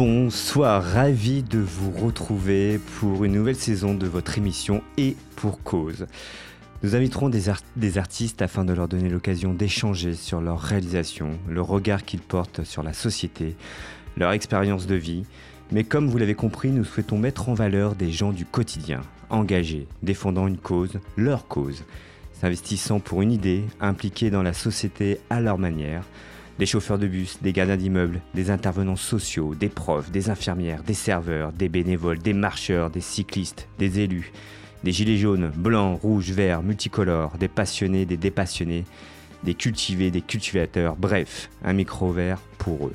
Bonsoir, ravi de vous retrouver pour une nouvelle saison de votre émission Et pour cause. Nous inviterons des, des artistes afin de leur donner l'occasion d'échanger sur leurs réalisations, le regard qu'ils portent sur la société, leur expérience de vie. Mais comme vous l'avez compris, nous souhaitons mettre en valeur des gens du quotidien, engagés, défendant une cause, leur cause, s'investissant pour une idée, impliqués dans la société à leur manière, des chauffeurs de bus, des gardiens d'immeubles, des intervenants sociaux, des profs, des infirmières, des serveurs, des bénévoles, des marcheurs, des cyclistes, des élus, des gilets jaunes, blancs, rouges, verts, multicolores, des passionnés, des dépassionnés, des cultivés, des cultivateurs, bref, un micro vert pour eux.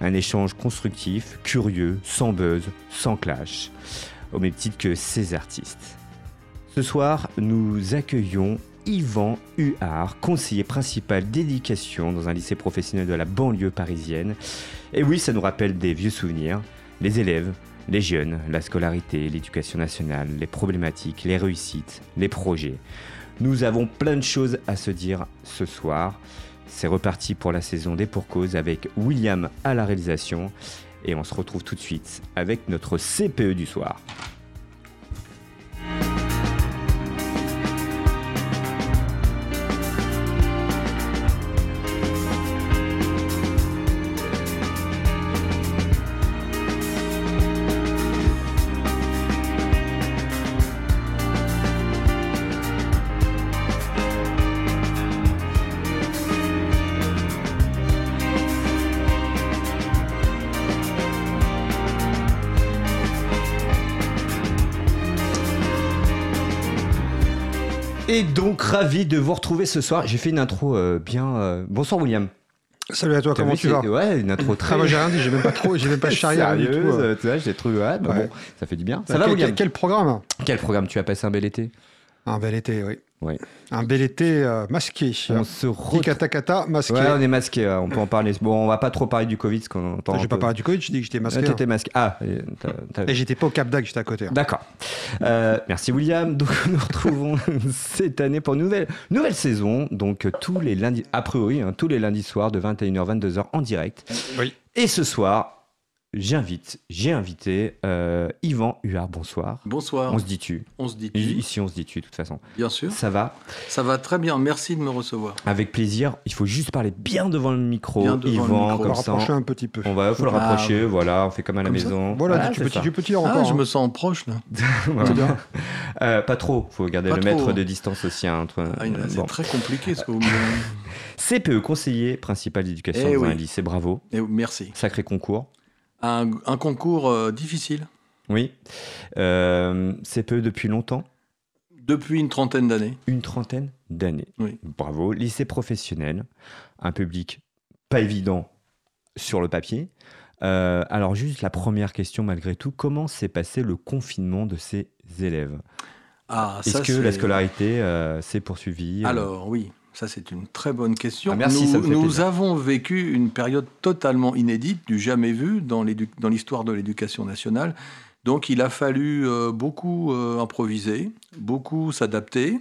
Un échange constructif, curieux, sans buzz, sans clash, au même titre que ces artistes. Ce soir, nous accueillons Yvan Huard, conseiller principal d'éducation dans un lycée professionnel de la banlieue parisienne. Et oui, ça nous rappelle des vieux souvenirs. Les élèves, les jeunes, la scolarité, l'éducation nationale, les problématiques, les réussites, les projets. Nous avons plein de choses à se dire ce soir. C'est reparti pour la saison des pour cause avec William à la réalisation. Et on se retrouve tout de suite avec notre CPE du soir. Et donc ravi de vous retrouver ce soir. J'ai fait une intro euh, bien. euh, Bonsoir William. Salut à toi, T'as comment vu, tu vas Ouais, une intro très. Ah, moi j'ai rien dit, j'ai même pas trop, j'ai même pas charrié rien du tout. sérieuse. euh. Tu vois, j'ai trouvé. Ouais, bah Ouais. bon, ça fait du bien. Ça va quel, William? quel, quel programme? Quel programme? Tu as passé un bel été? Un bel été, oui. Oui. Un bel été euh, masqué. On se retrouve. Kata kata masqué. Ouais, on est masqué. ouais, On peut en parler. Bon, on va pas trop parler du Covid, parce qu'on entend. J'ai pas peu- parlé du Covid, je dis que j'étais masqué. Ouais, hein. t'étais masqué. Ah, et j'étais pas au Cap d'Agde, j'étais à côté. hein. D'accord. Euh, merci William. Donc nous retrouvons cette année pour une nouvelle, nouvelle saison. Donc euh, tous les lundis, a priori, hein, tous les lundis soirs de 21h 22h en direct. Oui. Et ce soir, j'invite, j'ai invité euh, Yvan Huard. Bonsoir. Bonsoir, On se dit tu. on se dit Ici on se dit tu de toute façon. bien sûr. Ça va? Ça va très bien, merci de me recevoir. Avec plaisir. Il faut juste parler bien devant le micro. Bien devant le Yvan, micro. On va comme ça. rapprocher un petit peu. On va, faut le Ah, rapprocher. Voilà, on fait comme à la Comme ça maison. Voilà, du c'est petit, ça. du petit Ah, encore. je hein. me sens proche là. Bien. Euh, pas trop. Faut garder Pas le trop. mètre de distance aussi hein, entre. Ah, il- c'est Bon. très compliqué ce que vous me CPE, conseiller principal d'éducation Eh dans oui. un lycée, bravo. Et Merci. Sacré concours. Un, un concours euh, difficile Oui. Euh, CPE depuis longtemps depuis une trentaine d'années. Une trentaine d'années. Oui. Bravo. Lycée professionnel, un public pas évident sur le papier. Euh, alors juste la première question malgré tout, comment s'est passé le confinement de ces élèves? Ah, Est-ce que la scolarité euh, s'est poursuivie? Alors oui, ça c'est une très bonne question. Ah, merci, nous nous avons vécu une période totalement inédite, du jamais vu dans l'histoire de l'éducation nationale. Donc il a fallu euh, beaucoup euh, improviser, beaucoup s'adapter,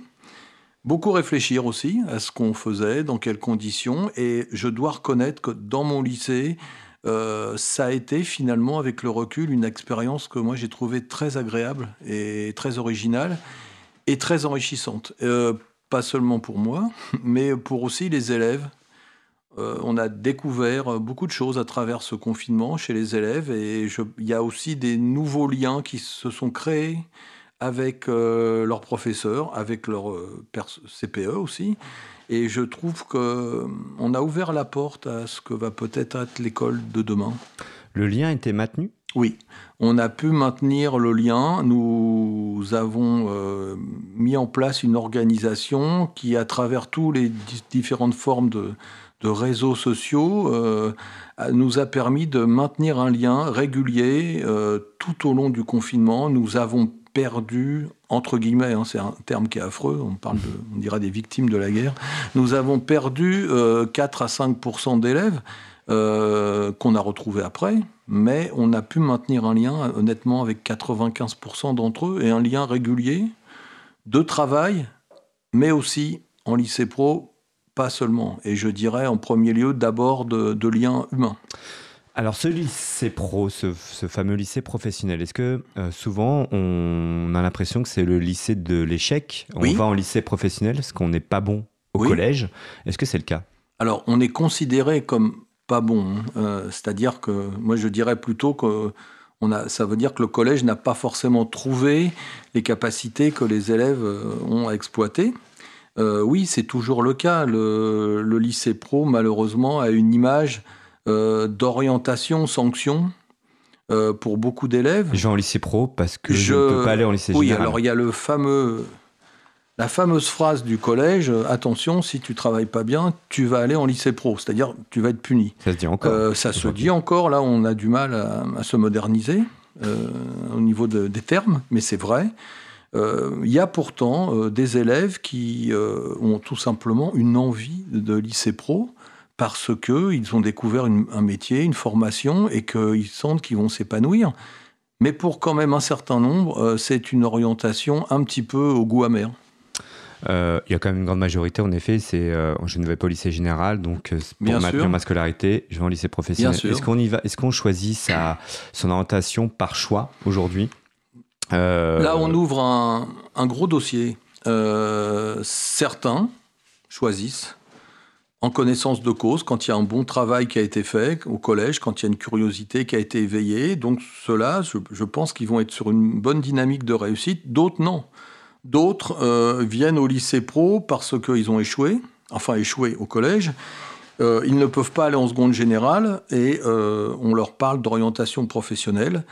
beaucoup réfléchir aussi à ce qu'on faisait, dans quelles conditions. Et je dois reconnaître que dans mon lycée, euh, ça a été finalement, avec le recul, une expérience que moi j'ai trouvée très agréable et très originale et très enrichissante. Euh, pas seulement pour moi, mais pour aussi les élèves. Euh, on a découvert beaucoup de choses à travers ce confinement chez les élèves et il y a aussi des nouveaux liens qui se sont créés avec euh, leurs professeurs, avec leur euh, pers- CPE aussi. Et je trouve qu'on a ouvert la porte à ce que va peut-être être l'école de demain. Le lien était maintenu? Oui, on a pu maintenir le lien. Nous avons euh, mis en place une organisation qui, à travers toutes les di- différentes formes de, réseaux sociaux, euh, nous a permis de maintenir un lien régulier euh, tout au long du confinement. Nous avons perdu, entre guillemets, hein, c'est un terme qui est affreux, on parle on dira des victimes de la guerre, nous avons perdu euh, 4 à 5% d'élèves euh, qu'on a retrouvés après, mais on a pu maintenir un lien, honnêtement, avec 95% d'entre eux, et un lien régulier de travail, mais aussi en lycée pro, pas seulement. Et je dirais en premier lieu d'abord de, de liens humains. Alors ce lycée pro, ce, fameux lycée professionnel, est-ce que euh, souvent on a l'impression que c'est le lycée de l'échec? On va en lycée professionnel parce qu'on n'est pas bon au collège. Est-ce que c'est le cas? Alors on est considéré comme pas bon, hein. euh, c'est-à-dire que moi je dirais plutôt que on a, ça veut dire que le collège n'a pas forcément trouvé les capacités que les élèves euh, ont à exploiter. oui, c'est toujours le cas. Le, le, lycée pro, malheureusement, a une image euh, d'orientation, sanction euh, pour beaucoup d'élèves. Je vais en lycée pro parce que je ne peux pas aller en lycée oui, général. Oui, alors il y a le fameux, la fameuse phrase du collège attention, si tu travailles pas bien, tu vas aller en lycée pro, c'est-à-dire tu vas être puni. Ça se dit encore. Euh, ça se dit encore. Là, on a du mal à, se moderniser au niveau des termes, mais c'est vrai. Il y a pourtant des élèves qui ont tout simplement une envie de lycée pro parce qu'ils ont découvert un métier, une formation, et qu'ils sentent qu'ils vont s'épanouir. Mais pour quand même un certain nombre, euh, c'est une orientation un petit peu au goût amer. Euh, il y a quand même une grande majorité, en effet, c'est euh, je ne vais pas au lycée général, donc pour maintenir ma scolarité, je vais en lycée professionnel. Est-ce qu'on y va Est-ce qu'on choisit sa, son orientation par choix aujourd'hui? Là, on ouvre un, un gros dossier. certains choisissent en connaissance de cause, quand il y a un bon travail qui a été fait au collège, quand il y a une curiosité qui a été éveillée. Donc ceux-là, je, pense qu'ils vont être sur une bonne dynamique de réussite. D'autres, non. D'autres euh, viennent au lycée pro parce qu'ils ont échoué, enfin échoué au collège. Euh, ils ne peuvent pas aller en seconde générale et euh, on leur parle d'orientation professionnelle.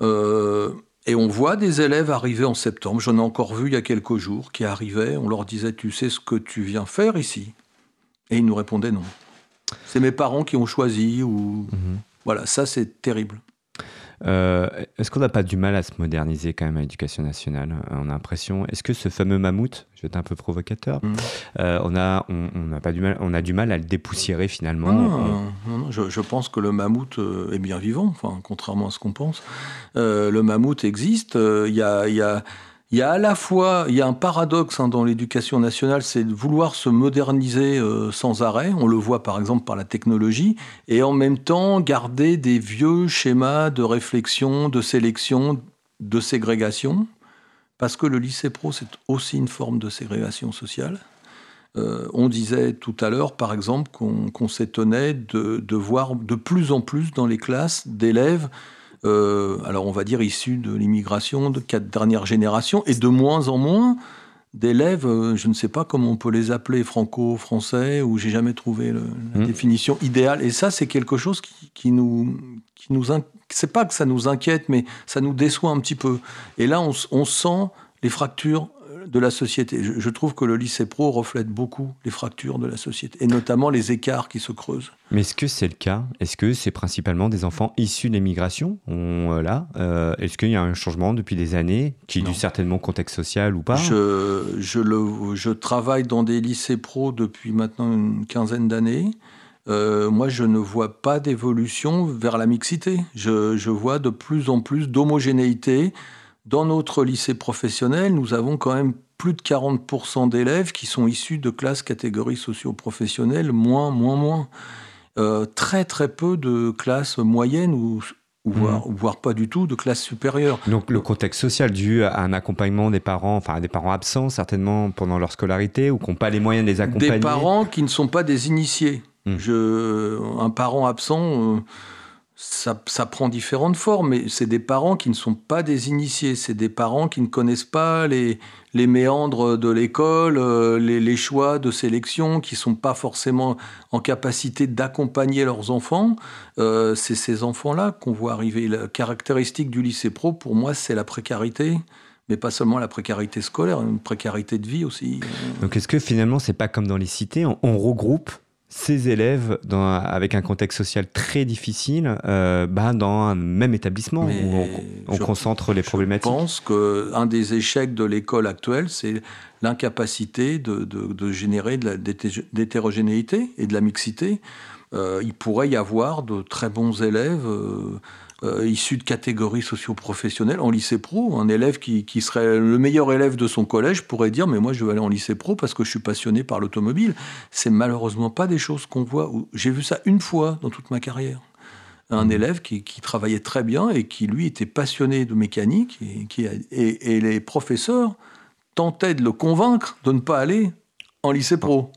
et on voit des élèves arriver en septembre, j'en ai encore vu il y a quelques jours, qui arrivaient, on leur disait, tu sais ce que tu viens faire ici? Et il nous répondait non. C'est mes parents qui ont choisi ou mhm. voilà, ça c'est terrible. Euh, est-ce qu'on n'a pas du mal à se moderniser quand même à l'éducation nationale On a l'impression? Est-ce que ce fameux mammouth, je vais être un peu provocateur, mhm. euh, on a on, a pas du mal, on a du mal à le dépoussiérer finalement? Non, non, je, pense que le mammouth euh, est bien vivant. Enfin, contrairement à ce qu'on pense, le mammouth existe. Il y a, y a il y a à la fois, il y a un paradoxe hein, dans l'éducation nationale, c'est de vouloir se moderniser euh, sans arrêt. On le voit par exemple par la technologie, et en même temps garder des vieux schémas de réflexion, de sélection, de ségrégation, parce que le lycée pro c'est aussi une forme de ségrégation sociale. Euh, on disait tout à l'heure, par exemple, qu'on s'étonnait de, de, voir de plus en plus dans les classes d'élèves euh, alors on va dire issus de l'immigration de quatre dernières générations, et de moins en moins d'élèves, euh, je ne sais pas comment on peut les appeler, franco-français, ou j'ai jamais trouvé la mmh. définition idéale. Et ça, c'est quelque chose qui, nous, qui nous, c'est pas que ça nous inquiète, mais ça nous déçoit un petit peu. Et là, on sent les fractures de la société. Je, trouve que le lycée pro reflète beaucoup les fractures de la société, et notamment les écarts qui se creusent. Mais est-ce que c'est le cas? Est-ce que c'est principalement des enfants issus de l'immigration? Euh, là euh, Est-ce qu'il y a un changement depuis des années, qui est dû certainement au contexte social ou pas? Je, je, le, je travaille dans des lycées pro depuis maintenant une quinzaine d'années. Euh, moi, je ne vois pas d'évolution vers la mixité. Je, je, vois de plus en plus d'homogénéité dans notre lycée professionnel, nous avons quand même plus de 40% d'élèves qui sont issus de classes catégories socio-professionnelles, moins, moins, moins. Euh, très, très peu de classes moyennes ou, ou mmh. voire, pas du tout de classes supérieures. Donc le contexte social dû à un accompagnement des parents, enfin des parents absents certainement pendant leur scolarité ou qui n'ont pas les moyens de les accompagner. Des parents qui ne sont pas des initiés. Mmh. Je, un parent absent... Euh, ça, prend différentes formes, mais c'est des parents qui ne sont pas des initiés, c'est des parents qui ne connaissent pas les, méandres de l'école, euh, les, choix de sélection, qui ne sont pas forcément en capacité d'accompagner leurs enfants. Euh, c'est ces enfants-là qu'on voit arriver. La caractéristique du lycée pro, pour moi, c'est la précarité mais pas seulement la précarité scolaire, une précarité de vie aussi. Donc est-ce que finalement, c'est pas comme dans les cités, on regroupe ces élèves dans, avec un contexte social très difficile euh, bah, dans un même établissement où on, concentre les problématiques Je pense qu'un des échecs de l'école actuelle, c'est l'incapacité de, de, générer de l'hétérogénéité et de la mixité. Euh, il pourrait y avoir de très bons élèves. Euh, euh, issu de catégories socio-professionnelles en lycée pro. Un élève qui, serait le meilleur élève de son collège pourrait dire Mais moi, je veux aller en lycée pro parce que je suis passionné par l'automobile. C'est malheureusement pas des choses qu'on voit. J'ai vu ça une fois dans toute ma carrière. un élève qui, travaillait très bien et qui, lui, était passionné de mécanique. Et, qui et, les professeurs tentaient de le convaincre de ne pas aller en lycée pro.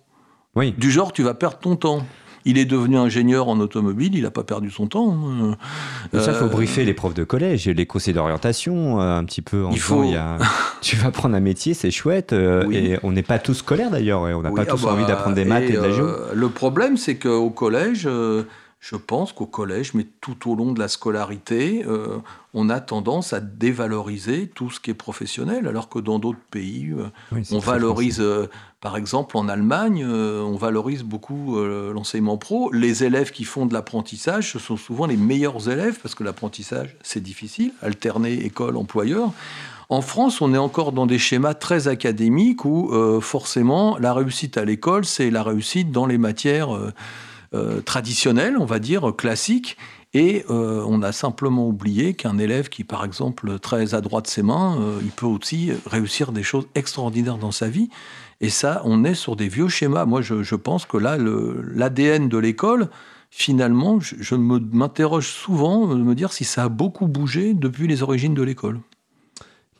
Oui. Du genre, tu vas perdre ton temps. Il est devenu ingénieur en automobile, il n'a pas perdu son temps. Hein. ça, il faut euh, briefer les profs de collège et les conseils d'orientation euh, un petit peu. En il faut. tu vas prendre un métier, c'est chouette. Euh, et on n'est pas tous scolaires d'ailleurs. on n'a pas tous ah envie bah, d'apprendre des maths et, de la géo. le problème, c'est qu'au collège, je pense qu'au collège, mais tout au long de la scolarité, euh, on a tendance à dévaloriser tout ce qui est professionnel, alors que dans d'autres pays, euh, on valorise, euh, par exemple en Allemagne, on valorise beaucoup l'enseignement pro. Les élèves qui font de l'apprentissage, ce sont souvent les meilleurs élèves, parce que l'apprentissage, c'est difficile, alterner école, employeur. En France, on est encore dans des schémas très académiques où forcément la réussite à l'école, c'est la réussite dans les matières euh, traditionnel, on va dire, classique. Et euh, on a simplement oublié qu'un élève qui, par exemple, très adroit de ses mains, euh, il peut aussi réussir des choses extraordinaires dans sa vie. Et ça, on est sur des vieux schémas. Moi, je, pense que là, l'ADN de l'école, finalement, je, je m'interroge souvent de me dire si ça a beaucoup bougé depuis les origines de l'école.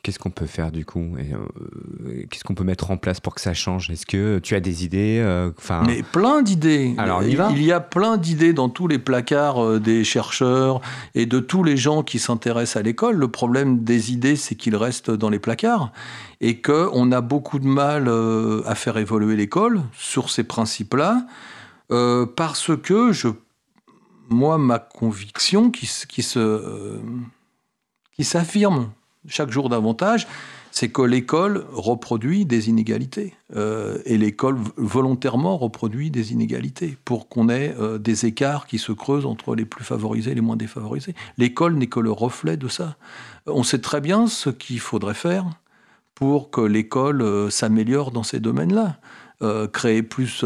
Qu'est-ce qu'on peut faire du coup euh, Qu'est-ce qu'on peut mettre en place pour que ça change? Est-ce que tu as des idées euh. Mais plein d'idées. Alors il, il y a plein d'idées dans tous les placards euh, des chercheurs et de tous les gens qui s'intéressent à l'école. Le problème des idées, c'est qu'ils restent dans les placards et qu'on a beaucoup de mal à faire évoluer l'école sur ces principes-là parce que je, moi, ma conviction qui, qui se qui s'affirme chaque jour davantage, c'est que l'école reproduit des inégalités. Euh, et l'école volontairement reproduit des inégalités pour qu'on ait euh, des écarts qui se creusent entre les plus favorisés et les moins défavorisés. L'école n'est que le reflet de ça. On sait très bien ce qu'il faudrait faire pour que l'école euh, s'améliore dans ces domaines-là. créer plus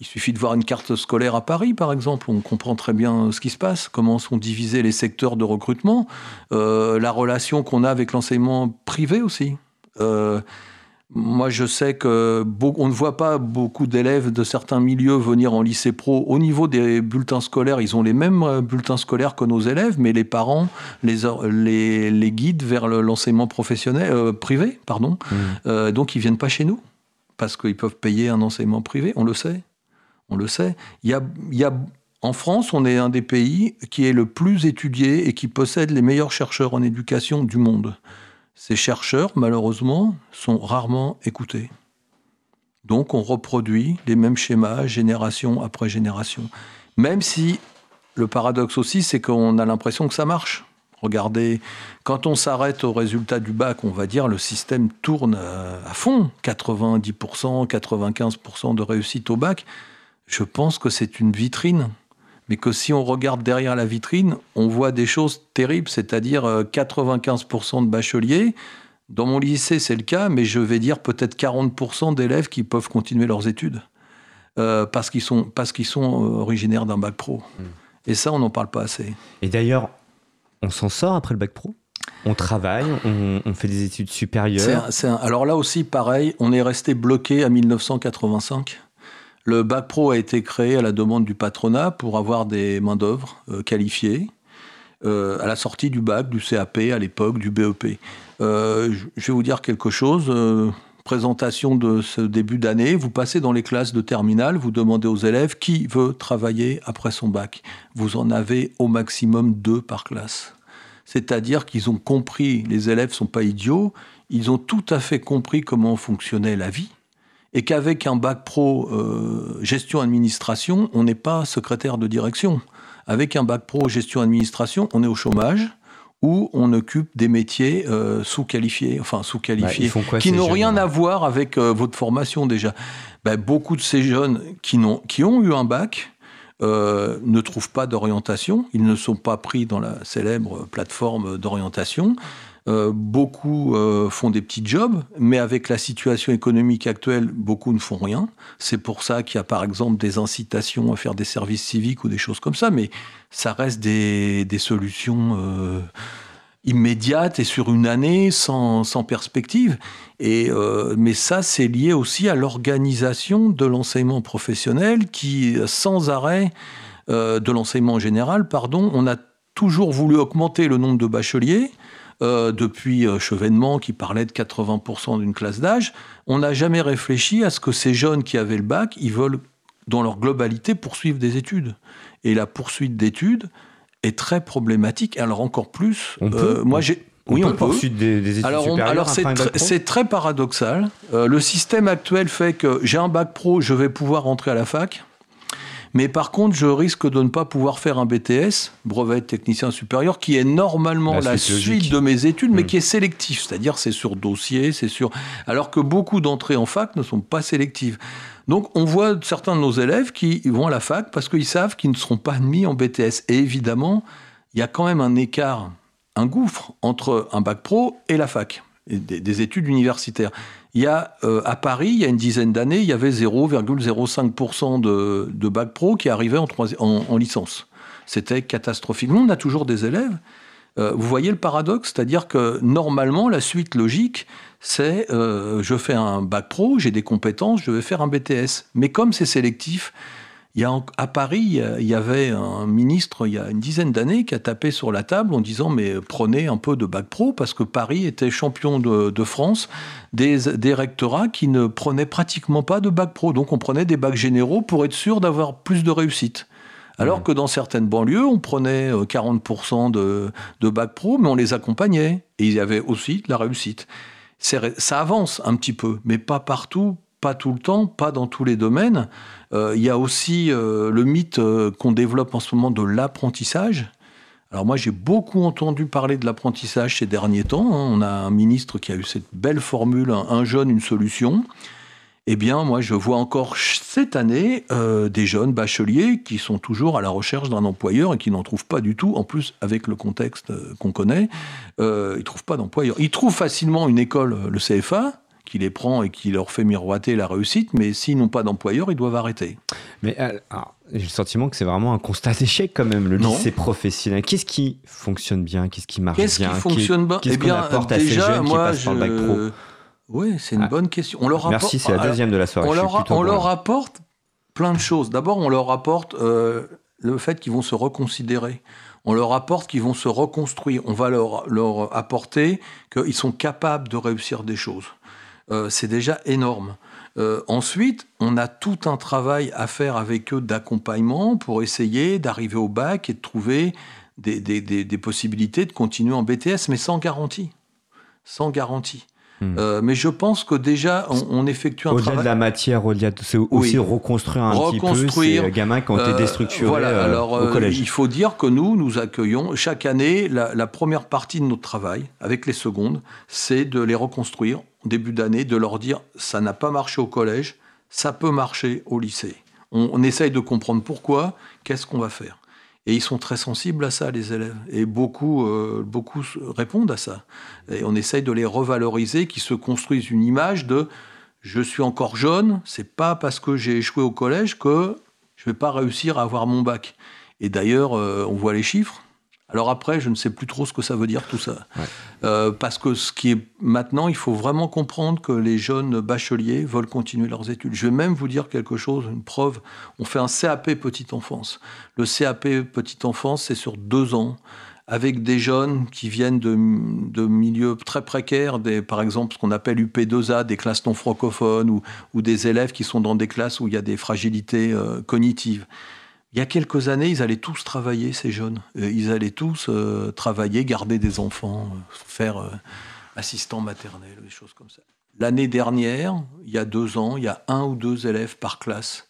il suffit de voir une carte scolaire à Paris, par exemple. On comprend très bien ce qui se passe, comment sont divisés les secteurs de recrutement, euh, la relation qu'on a avec l'enseignement privé aussi. Euh, moi, je sais que on ne voit pas beaucoup d'élèves de certains milieux venir en lycée pro. Au niveau des bulletins scolaires, ils ont les mêmes euh, bulletins scolaires que nos élèves, mais les parents les, les, les guident vers l'enseignement professionnel privé, pardon. Mmh. donc, ils viennent pas chez nous parce qu'ils peuvent payer un enseignement privé. On le sait on le sait. Il y a, en France, on est un des pays qui est le plus étudié et qui possède les meilleurs chercheurs en éducation du monde. Ces chercheurs, malheureusement, sont rarement écoutés. Donc on reproduit les mêmes schémas génération après génération. Même si le paradoxe aussi, c'est qu'on a l'impression que ça marche. Regardez, quand on s'arrête au résultat du bac, on va dire le système tourne à fond, 90%, 95% de réussite au bac je pense que c'est une vitrine. Mais que si on regarde derrière la vitrine, on voit des choses terribles, c'est-à-dire 95% euh, de bacheliers. Dans mon lycée, c'est le cas, mais je vais dire peut-être 40% d'élèves qui peuvent continuer leurs études euh, parce qu'ils sont, parce qu'ils sont euh, originaires d'un bac pro. Hmm. Et ça, on n'en parle pas assez. Et d'ailleurs, on s'en sort après le bac pro? On travaille, on, fait des études supérieures? alors là aussi, pareil, on est resté bloqué à 1985. Le bac pro a été créé à la demande du patronat pour avoir des main-d'œuvre euh, qualifiées euh, à la sortie du bac, du CAP à l'époque, du BEP. Euh, je vais vous dire quelque chose. présentation de ce début d'année, vous passez dans les classes de terminale, vous demandez aux élèves qui veut travailler après son bac. Vous en avez au maximum deux par classe. C'est-à-dire qu'ils ont compris, les élèves sont pas idiots, ils ont tout à fait compris comment fonctionnait la vie et qu'avec un bac pro euh, gestion administration, on n'est pas secrétaire de direction. Avec un bac pro gestion administration, on est au chômage ou on occupe des métiers euh, sous-qualifiés, enfin sous-qualifiés, bah, qui n'ont rien à voir avec euh, votre formation déjà. Bah, beaucoup de ces jeunes qui, ont, qui ont eu un bac ne trouvent pas d'orientation, ils ne sont pas pris dans la célèbre plateforme d'orientation. Euh, beaucoup euh, font des petits jobs, mais avec la situation économique actuelle, beaucoup ne font rien. C'est pour ça qu'il y a par exemple des incitations à faire des services civiques ou des choses comme ça, mais ça reste des, solutions euh, immédiates et sur une année sans, perspective. Et, mais ça, c'est lié aussi à l'organisation de l'enseignement professionnel qui, sans arrêt, de l'enseignement général, pardon, on a toujours voulu augmenter le nombre de bacheliers. Depuis Chevènement qui parlait de 80% d'une classe d'âge, on n'a jamais réfléchi à ce que ces jeunes qui avaient le bac, ils veulent dans leur globalité poursuivre des études. Et la poursuite d'études est très problématique. Alors encore plus, moi j'ai oui, on peut. Des, des études alors, alors c'est très paradoxal. Euh, le système actuel fait que j'ai un bac pro, je vais pouvoir rentrer à la fac. Mais par contre, je risque de ne pas pouvoir faire un BTS, brevet de technicien supérieur, qui est normalement la, suite, de mes études, mais hmm. qui est sélectif. C'est-à-dire, c'est sur dossier, c'est sur. Alors que beaucoup d'entrées en fac ne sont pas sélectives. Donc, on voit certains de nos élèves qui vont à la fac parce qu'ils savent qu'ils ne seront pas admis en BTS. Et évidemment, il y a quand même un écart un gouffre entre un bac pro et la fac, et des, études universitaires. Il y a, euh, à Paris, il y a une dizaine d'années, il y avait 0,05% de, de, bac pro qui arrivaient en, en, licence. C'était catastrophique. Nous, on a toujours des élèves. Euh, vous voyez le paradoxe C'est-à-dire que normalement, la suite logique, c'est euh, je fais un bac pro, j'ai des compétences, je vais faire un BTS. Mais comme c'est sélectif, il y a, à Paris, il y avait un ministre, il y a une dizaine d'années, qui a tapé sur la table en disant Mais prenez un peu de bac pro, parce que Paris était champion de, France des, des, rectorats qui ne prenaient pratiquement pas de bac pro. Donc on prenait des bacs généraux pour être sûr d'avoir plus de réussite. Alors mmh. que dans certaines banlieues, on prenait 40% euh, de, de bac pro, mais on les accompagnait. Et il y avait aussi de la réussite. Ça avance un petit peu, mais pas partout, pas tout le temps, pas dans tous les domaines. Euh, il y a aussi euh, le mythe euh, qu'on développe en ce moment de l'apprentissage. Alors moi j'ai beaucoup entendu parler de l'apprentissage ces derniers temps. Hein. On a un ministre qui a eu cette belle formule, un jeune, une solution. Eh bien, moi, je vois encore cette année des jeunes bacheliers qui sont toujours à la recherche d'un employeur et qui n'en trouvent pas du tout. En plus, avec le contexte qu'on connaît, ils ne trouvent pas d'employeur. Ils trouvent facilement une école, le CFA, qui les prend et qui leur fait miroiter la réussite, mais s'ils n'ont pas d'employeur, ils doivent arrêter. Mais euh, j'ai le sentiment que c'est vraiment un constat d'échec quand même, le lycée professionnel. Qu'est-ce qui fonctionne bien? Qu'est-ce qui marche bien Qu'est-ce qui fonctionne bien Qu'est-ce eh qu'on apporte à ces jeunes qui passent par le bac pro? Oui, c'est une ah. bonne question. On leur Merci, c'est la deuxième de la soirée. On, leur, on leur, apporte plein de choses. D'abord, on leur apporte euh, le fait qu'ils vont se reconsidérer on leur apporte qu'ils vont se reconstruire. On va leur, leur apporter qu'ils sont capables de réussir des choses. Euh, c'est déjà énorme. Euh, ensuite, on a tout un travail à faire avec eux d'accompagnement pour essayer d'arriver au bac et de trouver des, possibilités de continuer en BTS, mais sans garantie. Sans garantie. Hmm. Euh, mais je pense que déjà, on, effectue un au travail. Au-delà de la matière, c'est aussi reconstruire un petit peu ces gamins qui ont été déstructurés voilà, alors, au collège. il faut dire que nous, nous accueillons chaque année la première partie de notre travail avec les secondes, c'est de les reconstruire début d'année, de leur dire ça n'a pas marché au collège, ça peut marcher au lycée. On, essaye de comprendre pourquoi, qu'est-ce qu'on va faire. Et ils sont très sensibles à ça, les élèves. Et beaucoup, euh, beaucoup répondent à ça. Et on essaye de les revaloriser, qu'ils se construisent une image de je suis encore jeune, c'est pas parce que j'ai échoué au collège que je vais pas réussir à avoir mon bac. Et d'ailleurs, euh, on voit les chiffres. Alors après, je ne sais plus trop ce que ça veut dire tout ça. Euh, parce que ce qui est maintenant, il faut vraiment comprendre que les jeunes bacheliers veulent continuer leurs études. Je vais même vous dire quelque chose, une preuve. On fait un CAP petite enfance. Le CAP petite enfance, c'est sur deux ans avec des jeunes qui viennent de, milieux très précaires, des, par exemple ce qu'on appelle UP2A, des classes non francophones, ou, des élèves qui sont dans des classes où il y a des fragilités euh, cognitives. Il y a quelques années, ils allaient tous travailler, ces jeunes. Euh, ils allaient tous euh, travailler, garder des enfants, euh, faire assistant maternel, des choses comme ça. L'année dernière, il y a deux ans, il y a un ou deux élèves par classe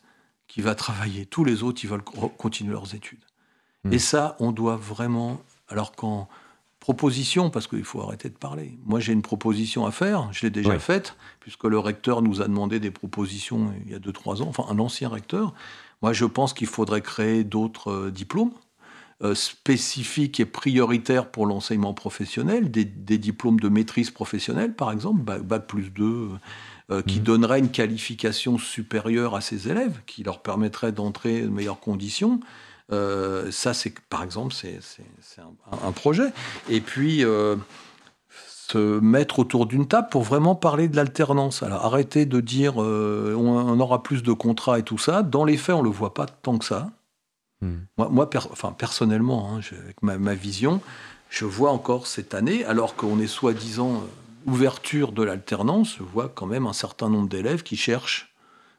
qui va travailler. Tous les autres, ils veulent continuer leurs études. Hmm. Et ça, on doit vraiment. Alors qu'en proposition, parce qu'il faut arrêter de parler. Moi, j'ai une proposition à faire, je l'ai déjà faite, puisque le recteur nous a demandé des propositions il y a deux, trois ans, enfin un ancien recteur. Moi, je pense qu'il faudrait créer d'autres euh, diplômes euh, spécifiques et prioritaires pour l'enseignement professionnel, des, diplômes de maîtrise professionnelle, par exemple, Bac, plus 2, euh, qui mmh. donneraient une qualification supérieure à ces élèves, qui leur permettrait d'entrer de meilleures conditions. ça, c'est par exemple, c'est un, un, projet. Et puis, se mettre autour d'une table pour vraiment parler de l'alternance. Alors arrêtez de dire euh, on, aura plus de contrats et tout ça. Dans les faits, on ne le voit pas tant que ça. Hmm. Moi, moi enfin, personnellement, hein, avec ma, ma, vision, je vois encore cette année, alors qu'on est soi-disant euh, ouverture de l'alternance, je vois quand même un certain nombre d'élèves qui cherchent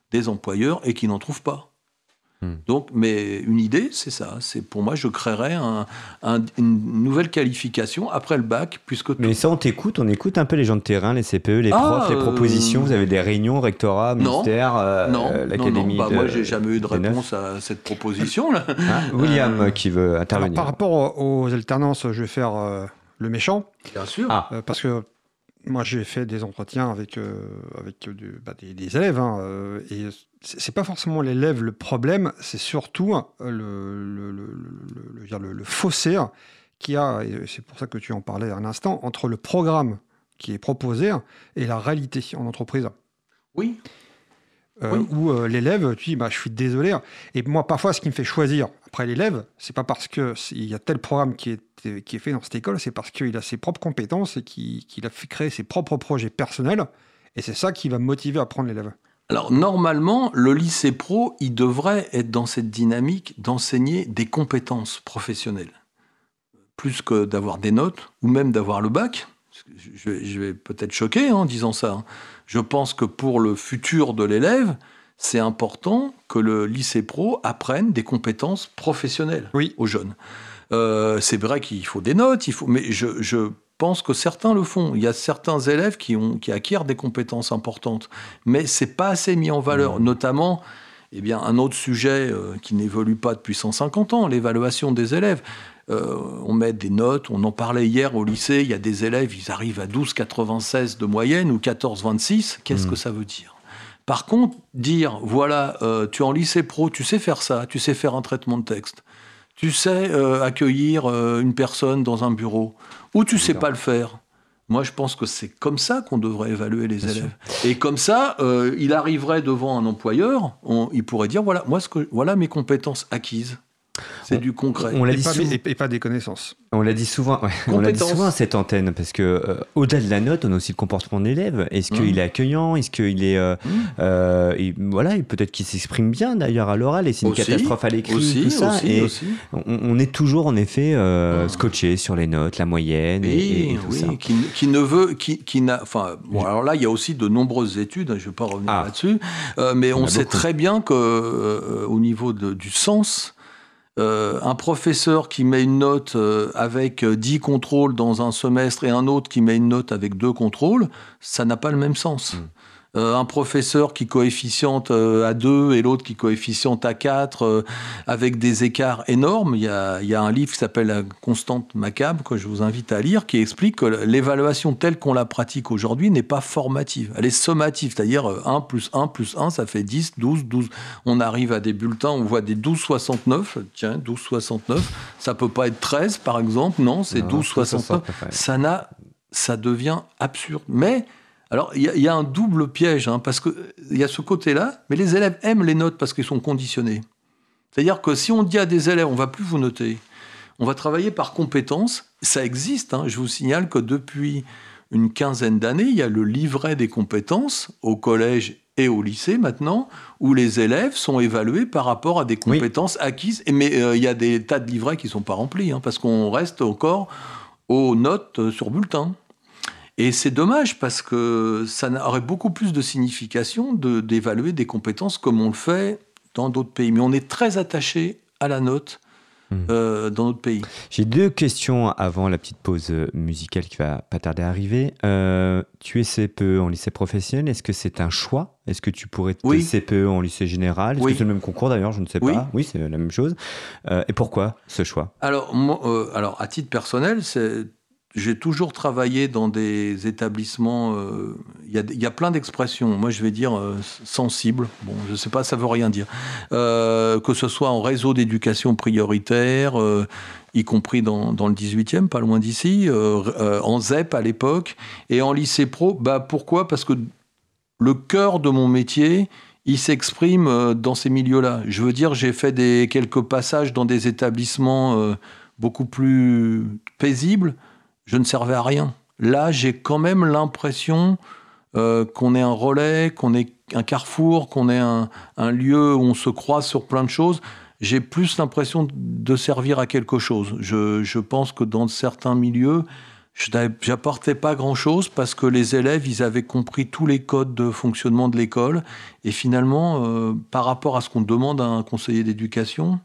des employeurs et qui n'en trouvent pas. Hmm. Donc, mais une idée, c'est ça. C'est pour moi, je créerais une nouvelle qualification après le bac, puisque. Mais ça, on t'écoute, on écoute un peu les gens de terrain, les CPE, les ah, profs, les propositions. Vous avez des réunions, rectorat, ministère, euh, non, l'académie. Non, bah, moi, j'ai jamais eu de réponse à cette proposition là. Ah, William euh, qui veut intervenir. par rapport aux alternances, je vais faire euh, le méchant. Bien sûr. Ah. parce que moi, j'ai fait des entretiens avec, avec bah, des, élèves, hein, et c'est pas forcément l'élève le problème, c'est surtout le, le, le, le, fossé qu'il a, et c'est pour ça que tu en parlais un instant, entre le programme qui est proposé et la réalité en entreprise. Oui. Euh, Où euh, l'élève, tu dis, bah, je suis désolé. Et moi, parfois, ce qui me fait choisir après l'élève, c'est pas parce qu'il y a tel programme qui est, qui est fait dans cette école, c'est parce qu'il a ses propres compétences et qu'il a fait créer ses propres projets personnels. Et c'est ça qui va me motiver à prendre l'élève. Alors normalement, le lycée pro, il devrait être dans cette dynamique d'enseigner des compétences professionnelles, plus que d'avoir des notes ou même d'avoir le bac. Je, vais peut-être choquer en disant ça. Hein. Je pense que pour le futur de l'élève, c'est important que le lycée pro apprenne des compétences professionnelles aux jeunes. Euh, c'est vrai qu'il faut des notes, il faut, mais je, je pense que certains le font. Il y a certains élèves qui, ont, qui acquièrent des compétences importantes, mais c'est pas assez mis en valeur, mmh. notamment. Eh bien, un autre sujet euh, qui n'évolue pas depuis 150 ans, l'évaluation des élèves. Euh, on met des notes, on en parlait hier au lycée, il y a des élèves, ils arrivent à 12,96 de moyenne ou 14,26. Qu'est-ce mmh. que ça veut dire? Par contre, dire, voilà, euh, tu es en lycée pro, tu sais faire ça, tu sais faire un traitement de texte, tu sais accueillir une personne dans un bureau, ou tu sais pas le faire. Moi, je pense que c'est comme ça qu'on devrait évaluer les élèves. Et comme ça, euh, il arriverait devant un employeur, il pourrait dire voilà, moi, ce que, voilà mes compétences acquises. C'est du concret. On l'a dit souvent. Et, pas des connaissances. On l'a dit souvent. On l'a dit souvent à cette antenne parce que euh, au-delà de la note, on a aussi le comportement de l'élève. Est-ce mmh. qu'il est accueillant? Est-ce qu'il est, euh, mmh. euh voilà, peut-être qu'il s'exprime bien d'ailleurs à l'oral et c'est une catastrophe à l'écrit, tout ça. et On, est toujours en effet euh, scotché sur les notes, la moyenne et, tout ça. Qui, qui, ne veut, qui, qui n'a, enfin, bon, alors là, il y a aussi de nombreuses études. Hein, je ne vais pas revenir ah. là-dessus, mais on, sait très bien que au niveau de, du sens euh, un professeur qui met une note euh, avec 10 contrôles dans un semestre et un autre qui met une note avec deux contrôles, ça n'a pas le même sens. Mm. Euh, un professeur qui coefficiente euh, à 2 et l'autre qui coefficiente à 4 euh, avec des écarts énormes. Il y a, il y a un livre qui s'appelle La constante macabre que je vous invite à lire qui explique que l'évaluation telle qu'on la pratique aujourd'hui n'est pas formative. Elle est sommative, c'est-à-dire 1 plus 1 plus 1, ça fait 10, 12, 12. On arrive à des bulletins, on voit des 12, 69. Tiens, 12, 69. Ça peut pas être 13 par exemple, non, c'est 12, 69. Ça n'a, ça devient absurde. Mais alors, il y, a un double piège, hein, parce qu'il y a ce côté-là, mais les élèves aiment les notes parce qu'ils sont conditionnés. C'est-à-dire que si on dit à des élèves, on va plus vous noter, on va travailler par compétences, ça existe. Hein. Je vous signale que depuis une quinzaine d'années, il y a le livret des compétences au collège et au lycée maintenant, où les élèves sont évalués par rapport à des compétences acquises. Mais euh, il y a des tas de livrets qui ne sont pas remplis, hein, parce qu'on reste encore aux notes sur bulletin. Et c'est dommage parce que ça aurait beaucoup plus de signification d'évaluer des compétences comme on le fait dans d'autres pays. Mais on est très attaché à la note hmm. euh, dans notre pays. J'ai deux questions avant la petite pause musicale qui va pas tarder à arriver. Euh, tu es CPE en lycée professionnel, est-ce que c'est un choix? Est-ce que tu pourrais être CPE en lycée général? Est-ce que c'est le même concours d'ailleurs? Je ne sais pas. Oui, c'est la même chose. Euh, et pourquoi ce choix? Alors, alors, à titre personnel, c'est j'ai toujours travaillé dans des établissements. Euh, il y, a plein d'expressions. Moi, je vais dire euh, sensibles. Bon, je ne sais pas, ça veut rien dire. Euh, que ce soit en réseau d'éducation prioritaire, y compris dans, le 18e, pas loin d'ici, en ZEP à l'époque, et en lycée pro. Bah, pourquoi? Parce que le cœur de mon métier, il s'exprime dans ces milieux-là. Je veux dire, j'ai fait quelques passages dans des établissements beaucoup plus paisibles je ne servais à rien. Là, j'ai quand même l'impression euh, qu'on est un relais, qu'on est un carrefour, qu'on est un, lieu où on se croise sur plein de choses. j'ai plus l'impression de servir à quelque chose. Je, je pense que dans certains milieux, j'apportais pas grand-chose parce que les élèves, ils avaient compris tous les codes de fonctionnement de l'école. Et finalement, euh, par rapport à ce qu'on demande à un conseiller d'éducation,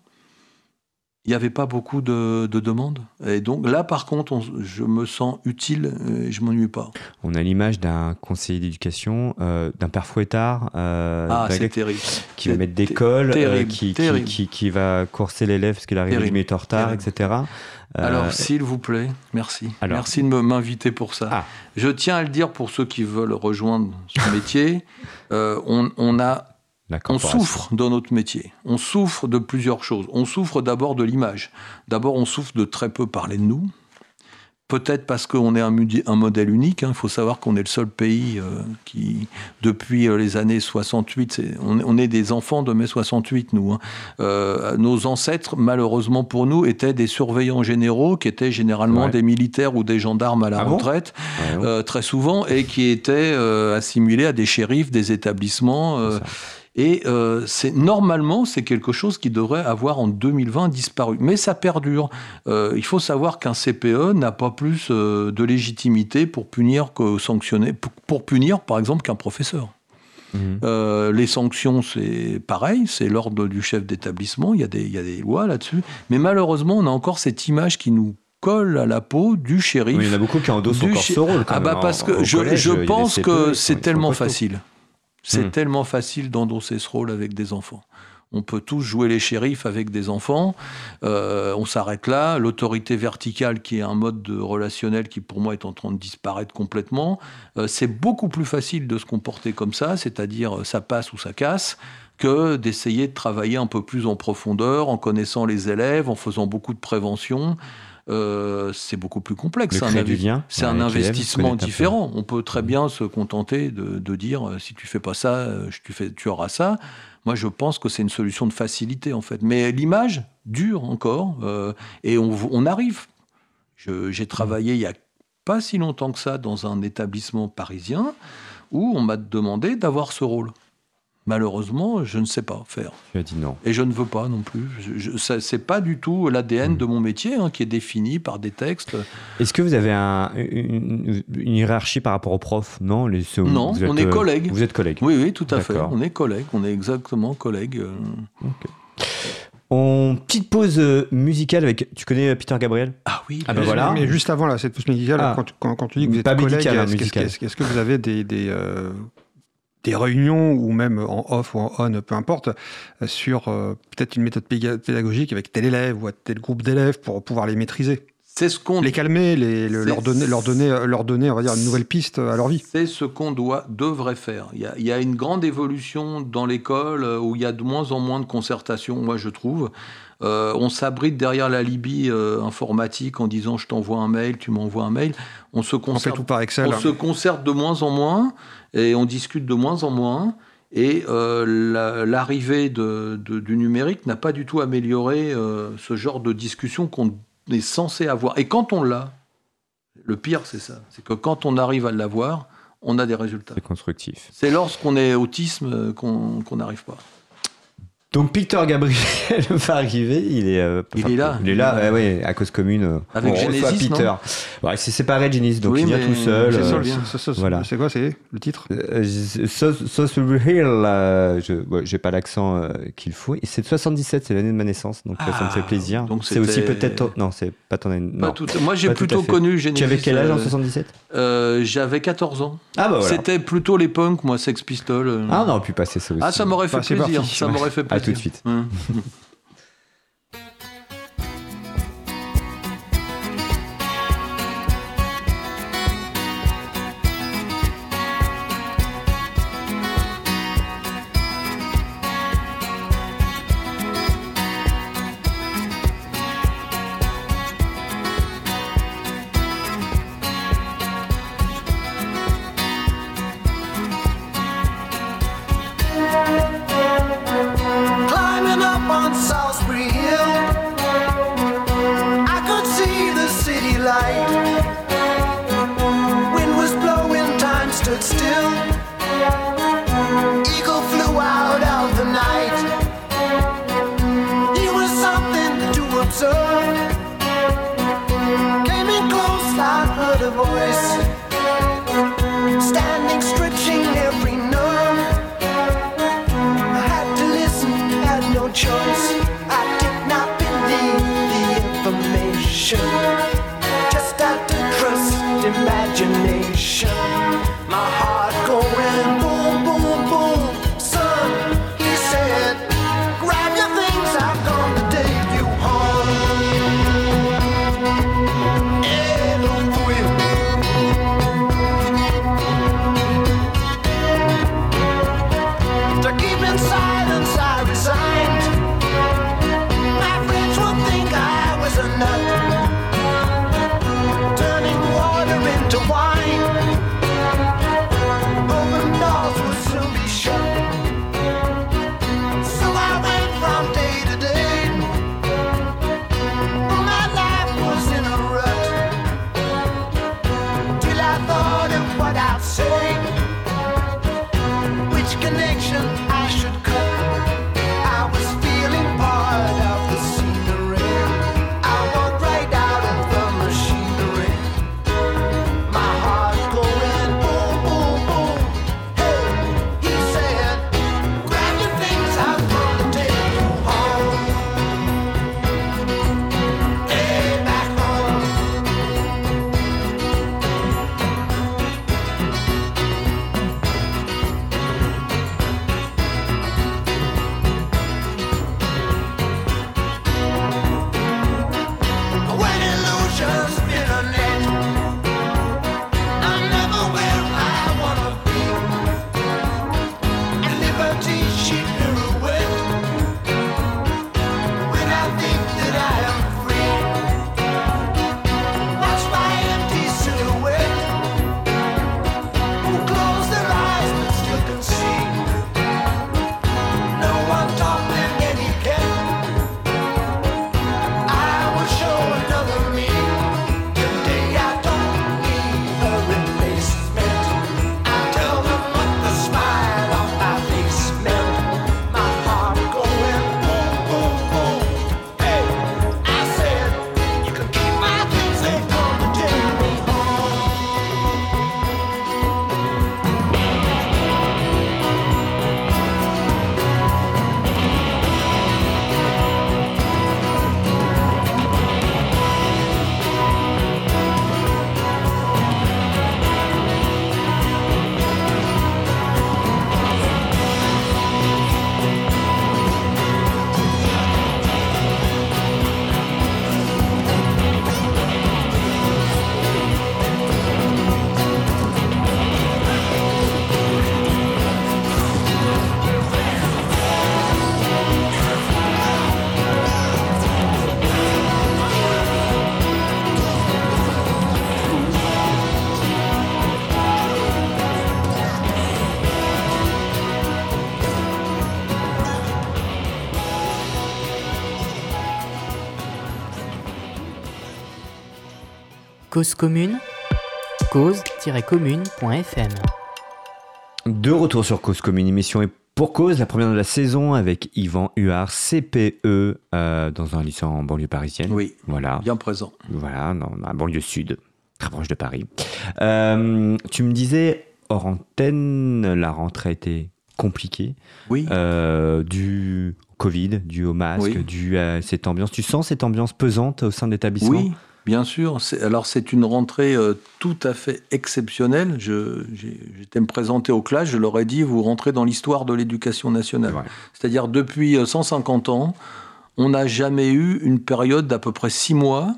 il n'y avait pas beaucoup de, demandes. Et donc là, par contre, je me sens utile et je m'ennuie pas. On a l'image d'un conseiller d'éducation, euh, d'un père fouettard, euh, ah, c'est terrible. qui va mettre des cols, euh, qui, qui, qui, va courser l'élève parce qu'il arrive du en retard, etc. Alors, s'il vous plaît, merci. merci de m'inviter pour ça. Ah. Je tiens à le dire pour ceux qui veulent rejoindre ce métier. on, on a on souffre dans notre métier. On souffre de plusieurs choses. On souffre d'abord de l'image. D'abord, on souffre de très peu parler de nous. Peut-être parce qu'on est un, un, modèle unique. Il hein. faut savoir qu'on est le seul pays euh, qui, depuis euh, les années 68, on, est des enfants de mai 68, nous. Hein. Euh, nos ancêtres, malheureusement pour nous, étaient des surveillants généraux, qui étaient généralement des militaires ou des gendarmes à la ah retraite, très souvent, et qui étaient assimilés à des shérifs des établissements. Et euh, c'est normalement, c'est quelque chose qui devrait avoir en 2020 disparu. Mais ça perdure. Euh, il faut savoir qu'un CPE n'a pas plus euh, de légitimité pour punir que sanctionner, pour, punir par exemple qu'un professeur. Mmh. les sanctions, c'est pareil, c'est l'ordre du chef d'établissement, il, y a des, il y a des lois là-dessus. Mais malheureusement, on a encore cette image qui nous colle à la peau du shérif. il y en a beaucoup qui endossent encore ce rôle. ah bah parce que je, je pense que c'est tellement facile. C'est hmm. tellement facile d'endosser ce rôle avec des enfants. On peut tous jouer les shérifs avec des enfants. Euh, on s'arrête là. L'autorité verticale, qui est un mode de relationnel qui pour moi est en train de disparaître complètement, euh, c'est beaucoup plus facile de se comporter comme ça, c'est-à-dire euh, ça passe ou ça casse, que d'essayer de travailler un peu plus en profondeur, en connaissant les élèves, en faisant beaucoup de prévention. Euh, c'est beaucoup plus complexe. C'est un, investissement différent. On peut très bien se contenter de, dire euh, si tu fais pas ça, euh, tu, fais, tu auras ça. Moi, je pense que c'est une solution de facilité en fait. Mais l'image dure encore et on, on arrive. J'ai travaillé il y a pas si longtemps que ça dans un établissement parisien où on m'a demandé d'avoir ce rôle. Malheureusement, je ne sais pas faire. Tu as dit non. Et je ne veux pas non plus. Ce n'est pas du tout l'ADN de mon métier hein, qui est défini par des textes. Est-ce que vous avez une, hiérarchie par rapport aux profs? Non, les, non on est euh, collègues. Vous êtes collègues Oui, oui, tout à fait. On est collègues. On est exactement collègues. Euh. On petite pause euh, musicale avec. Tu connais Peter Gabriel? Ah oui. Ah ben voilà. Mais juste avant là, cette pause musicale, ah. quand, tu dis que vous êtes collègues, est-ce que, vous avez des, des réunions ou même en off ou en on, peu importe, sur euh, peut-être une méthode pédagogique avec tel élève ou tel groupe d'élèves pour pouvoir les maîtriser. C'est ce qu'on les calmer, les, leur donner, leur donner, leur donner, on va dire, une nouvelle piste à leur vie. C'est ce qu'on doit, devrait faire. Il y, a, il y a une grande évolution dans l'école euh, où il y a de moins en moins de concertation, moi je trouve. Euh, on s'abrite derrière la Libye informatique en disant je t'envoie un mail, tu m'envoies un mail. On se concerte, tout par Excel. On se concerte de moins en moins et on discute de moins en moins. Et euh, l'arrivée du numérique n'a pas du tout amélioré euh, ce genre de discussion qu'on est censé avoir. Et quand on l'a, le pire c'est ça, c'est que quand on arrive à l'avoir, on a des résultats. C'est constructif. C'est lorsqu'on est autisme qu'on n'arrive pas. Donc Peter Gabriel va arriver, il est, euh, il est là. Il est là, ouais, à cause commune. Euh, Avec Genesis, Peter. Ouais, c'est séparé Genesis, donc il vient tout seul. C'est euh, voilà. quoi, c'est le titre euh, Sauce Hill, je j'ai pas l'accent qu'il faut. C'est de 77, c'est l'année de ma naissance, donc ça me fait ah, plaisir. C'est aussi peut-être non, c'est pas ton année. Non, Moi j'ai plutôt connu Genesis. Tu avais quel âge en 77 J'avais 14 ans. Ah bah voilà. C'était plutôt les punks, moi, Sex Pistols. Ah non, puis passer ça aussi. Ah ça m'aurait fait plaisir. Ça m'aurait fait plaisir tout de suite. so Cause commune, cause-commune.fm. De retour sur Cause Commune, émission et pour cause, la première de la saison avec Yvan Huard, CPE, euh, dans un lycée en banlieue parisienne. Oui, Voilà, bien présent. voilà, dans la banlieue sud, très proche de Paris. Euh, tu me disais, hors antenne, la rentrée était compliquée, Oui. euh, du Covid, dû au masque, Oui. dû à cette ambiance. Tu sens cette ambiance pesante au sein de l'établissement? Oui, bien sûr. Alors, c'est une rentrée euh, tout à fait exceptionnelle. J'étais me présenter aux classes, je leur ai dit, vous rentrez dans l'histoire de l'éducation nationale. Ouais. C'est-à-dire, depuis euh, 150 ans, on n'a jamais eu une période d'à peu près six mois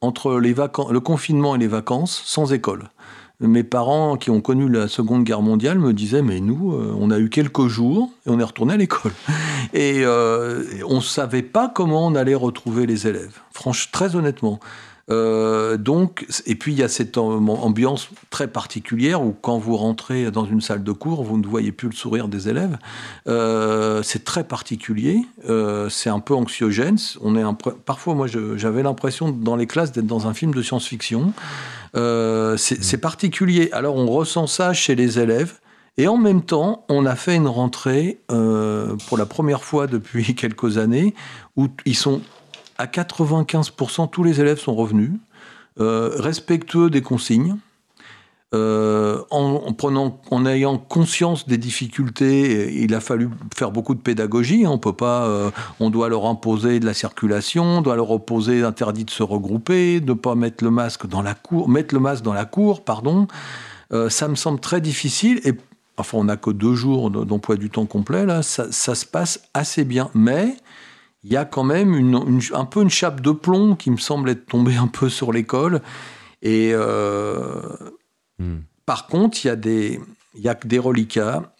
entre les le confinement et les vacances sans école. Mes parents qui ont connu la Seconde Guerre mondiale me disaient mais nous euh, on a eu quelques jours et on est retourné à l'école et euh, on ne savait pas comment on allait retrouver les élèves. Franchement, très honnêtement. Euh, donc, et puis il y a cette am- ambiance très particulière où quand vous rentrez dans une salle de cours, vous ne voyez plus le sourire des élèves. Euh, c'est très particulier, euh, c'est un peu anxiogène. On est parfois, moi, j'avais l'impression dans les classes d'être dans un film de science-fiction. C'est particulier. Alors, on ressent ça chez les élèves. Et en même temps, on a fait une rentrée pour la première fois depuis quelques années où ils sont à 95%, tous les élèves sont revenus, euh, respectueux des consignes. Euh, en, en prenant, en ayant conscience des difficultés, il a fallu faire beaucoup de pédagogie. On peut pas, euh, on doit leur imposer de la circulation, on doit leur opposer interdit de se regrouper, de ne pas mettre le masque dans la cour, mettre le masque dans la cour, pardon. Ça me semble très difficile enfin on n'a que deux jours de- d'emploi du temps complet là, ça, ça se passe assez bien, mais il y a quand même une, une- un peu une chape de plomb qui me semble être tombée un peu sur l'école et euh, Hmm. par contre, il y a des, il y a que des reliquats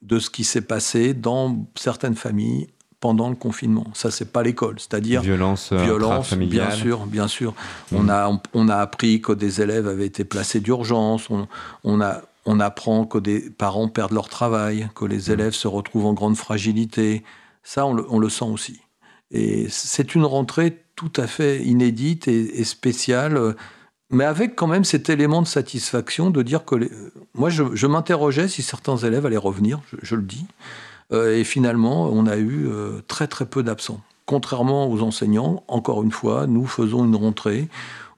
de ce qui s'est passé dans certaines familles pendant le confinement. Ça, c'est pas l'école, c'est-à-dire Violence, euh, violence, bien sûr, bien sûr. On a, on, on a appris que des élèves avaient été placés d'urgence. On, on a, on apprend que des parents perdent leur travail, que les élèves se retrouvent en grande fragilité. Ça, on le, on le sent aussi. Et c'est une rentrée tout à fait inédite et, spéciale, mais avec quand même cet élément de satisfaction de dire que moi, je, m'interrogeais si certains élèves allaient revenir, je, je le dis, Euh, et finalement, on a eu euh, très très peu d'absents. Contrairement aux enseignants, encore une fois, nous faisons une rentrée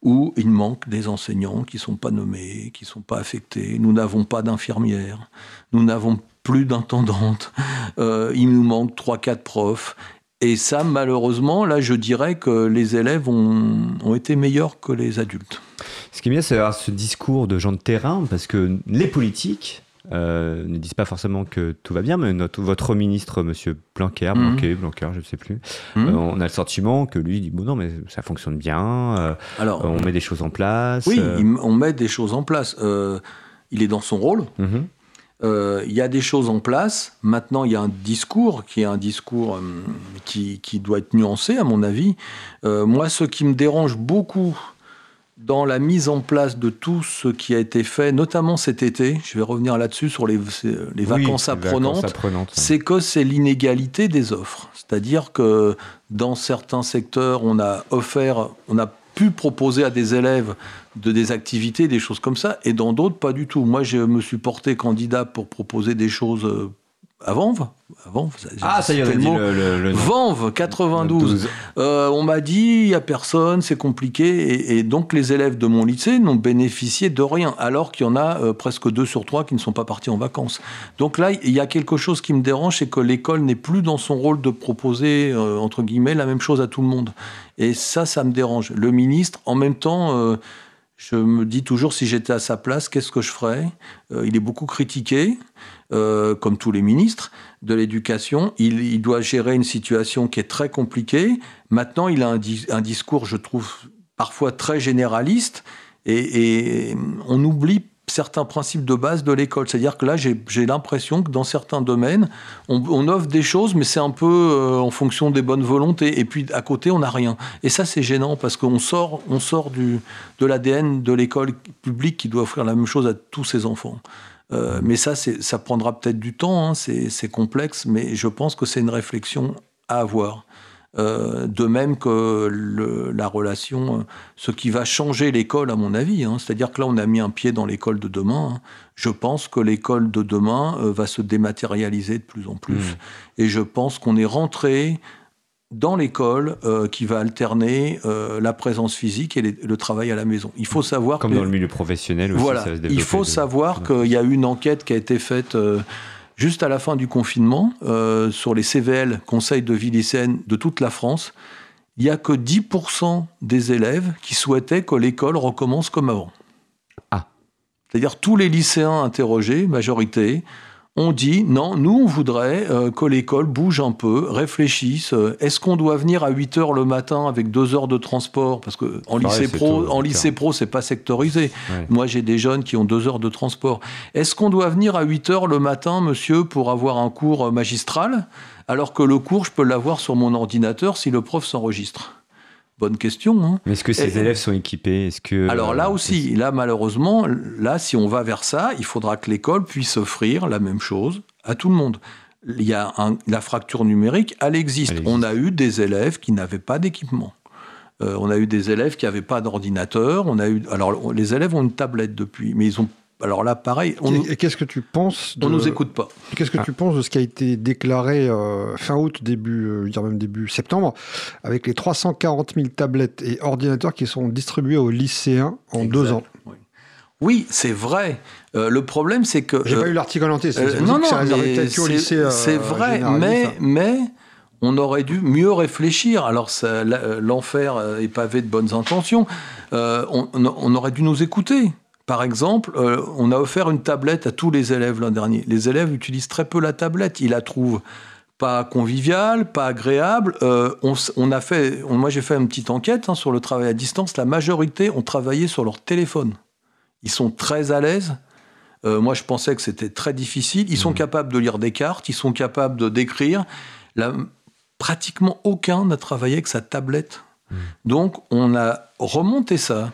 où il manque des enseignants qui ne sont pas nommés, qui ne sont pas affectés. Nous n'avons pas d'infirmières, nous n'avons plus d'intendante, Euh, il nous manque 3-4 profs. Et ça, malheureusement, là, je dirais que les élèves ont, ont été meilleurs que les adultes. Ce qui est bien, c'est d'avoir ce discours de gens de terrain, parce que les politiques euh, ne disent pas forcément que tout va bien, mais notre, votre ministre, Monsieur Blanquer, Mhm. Blanquer, Blanquer, je ne sais plus, Mhm. euh, on a le sentiment que lui dit bon non, mais ça fonctionne bien, euh, Alors, on met des choses en place. oui, il- on met des choses en place. Il est dans son rôle. mhm. Euh, il y a des choses en place. Maintenant, il y a un discours qui est un discours euh, qui, qui doit être nuancé, à mon avis. Euh, moi, ce qui me dérange beaucoup dans la mise en place de tout ce qui a été fait, notamment cet été, je vais revenir là-dessus sur les, les vacances Oui, apprenantes, vacances apprenantes. c'est que c'est l'inégalité des offres. C'est-à-dire que dans certains secteurs, on a offert, on a pu proposer à des élèves de des activités, des choses comme ça, et dans d'autres, pas du tout. Moi, je me suis porté candidat pour proposer des choses euh, à Vanves. À Vanves, Ah, ça y est, dit le le, le. Vanves, 92. 12. Euh, on m'a dit, il n'y a personne, c'est compliqué. Et, et donc, les élèves de mon lycée n'ont bénéficié de rien, alors qu'il y en a euh, presque deux sur trois qui ne sont pas partis en vacances. Donc là, il y a quelque chose qui me dérange, c'est que l'école n'est plus dans son rôle de proposer, euh, entre guillemets, la même chose à tout le monde. Et ça, ça me dérange. Le ministre, en même temps, je me dis toujours, si j'étais à sa place, qu'est-ce que je ferais? Euh, Il est beaucoup critiqué, euh, comme tous les ministres de l'éducation. Il, doit gérer une situation qui est très compliquée. Maintenant, il a un discours, je trouve, parfois très généraliste, et, et on oublie certains principes de base de l'école. C'est-à-dire que là, j'ai l'impression que dans certains domaines, on, offre des choses, mais c'est un peu euh, en fonction des bonnes volontés. Et puis, à côté, on n'a rien. Et ça, c'est gênant parce qu'on sort, on sort du, de l'ADN de l'école publique qui doit offrir la même chose à tous ses enfants. Euh, mais ça, ça prendra peut-être du temps, hein, c'est complexe, mais je pense que c'est une réflexion à avoir. Euh, de même que le- la relation, euh, ce qui va changer l'école, à mon avis, hein, c'est-à-dire que là, on a mis un pied dans l'école de demain. hein. Je pense que l'école de demain euh, va se dématérialiser de plus en plus. Mmh. Et je pense qu'on est rentré dans l'école euh, qui va alterner euh, la présence physique et les- le travail à la maison. Il faut savoir Comme que- dans le milieu professionnel aussi, voilà. ça va se Il faut de- savoir qu'il y a eu une enquête qui a été faite euh, juste à la fin du confinement euh, sur les CVL, conseils de vie lycéenne de toute la France. Il n'y a que 10% des élèves qui souhaitaient que l'école recommence comme avant. Ah. C'est-à-dire tous les lycéens interrogés, majorité, ont dit non, nous on voudrait euh, que l'école bouge un peu, réfléchisse. euh, Est-ce qu'on doit venir à 8 heures le matin avec 2 heures de transport? Parce que en lycée pro, tôt, en 8 lycée heures. pro, c'est pas sectorisé. Ouais. Moi, j'ai des jeunes qui ont 2 heures de transport. Est-ce qu'on doit venir à 8 heures le matin, monsieur, pour avoir un cours euh, magistral, alors que le cours, je peux l'avoir sur mon ordinateur si le prof s'enregistre? Bonne question. Hein Mais est-ce que ces Et- élèves sont équipés? Est-ce que alors là euh, aussi, là malheureusement, là si on va vers ça, il faudra que l'école puisse offrir la même chose à tout le monde. Il y a un- la fracture numérique, elle existe. Elle existe. On a eu des élèves qui n'avaient pas d'équipement. Euh, on a eu des élèves qui n'avaient pas d'ordinateur. On a eu, alors les élèves ont une tablette depuis, mais ils ont alors là, pareil, on, Et- qu'est-ce que tu penses de, on nous écoute pas. Qu'est-ce que Ah. tu penses de ce qui a été déclaré euh, fin août, début, euh, dire même début septembre, avec les 340 000 tablettes et ordinateurs qui sont distribués aux lycéens en deux ans? Oui, c'est vrai. Euh, le problème, c'est que. J'ai pas eu l'article en entier, c'est non, non, c'est- vrai, mais, mais on aurait dû mieux réfléchir. Alors, l'enfer est pavé de bonnes intentions. On, on- on aurait dû nous écouter. Par exemple, euh, on a offert une tablette à tous les élèves l'an dernier. Les élèves utilisent très peu la tablette. Ils la trouvent pas conviviale, pas agréable. Euh, on, a fait, on- moi j'ai fait une petite enquête hein, sur le travail à distance. La majorité ont travaillé sur leur téléphone. Ils sont très à l'aise. Euh, moi, je pensais que c'était très difficile. Ils sont capables de lire des cartes, ils sont capables de d'écrire. Pratiquement aucun n'a travaillé avec sa tablette. Donc, on a remonté ça.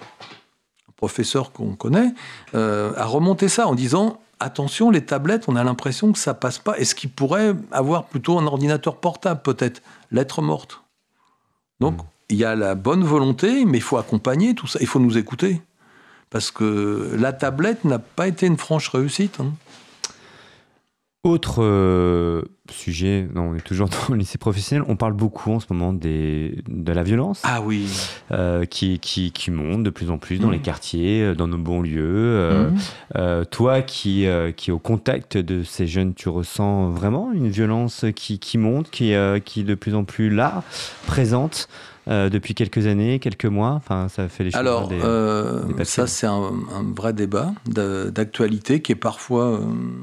Professeur qu'on connaît euh, a remonté ça en disant attention, les tablettes, on a l'impression que ça passe pas. Est-ce qu'il pourrait avoir plutôt un ordinateur portable, peut-être? Lettre morte. Donc, il y a la bonne volonté, mais il faut accompagner tout ça. Il faut nous écouter. Parce que la tablette n'a pas été une franche réussite. hein. Autre euh, sujet, non, on est toujours dans le lycée professionnel, on parle beaucoup en ce moment des, de la violence Ah oui. euh, qui, qui, qui monte de plus en plus dans Mhm. les quartiers, euh, dans nos banlieues. euh, toi qui, euh, qui est au contact de ces jeunes, tu ressens vraiment une violence qui, qui monte, qui, euh, qui est de plus en plus là, présente euh, depuis quelques années, quelques mois Enfin, ça fait les choses. Alors, des- euh, des ça, c'est un, un vrai débat d'actualité qui est parfois. euh,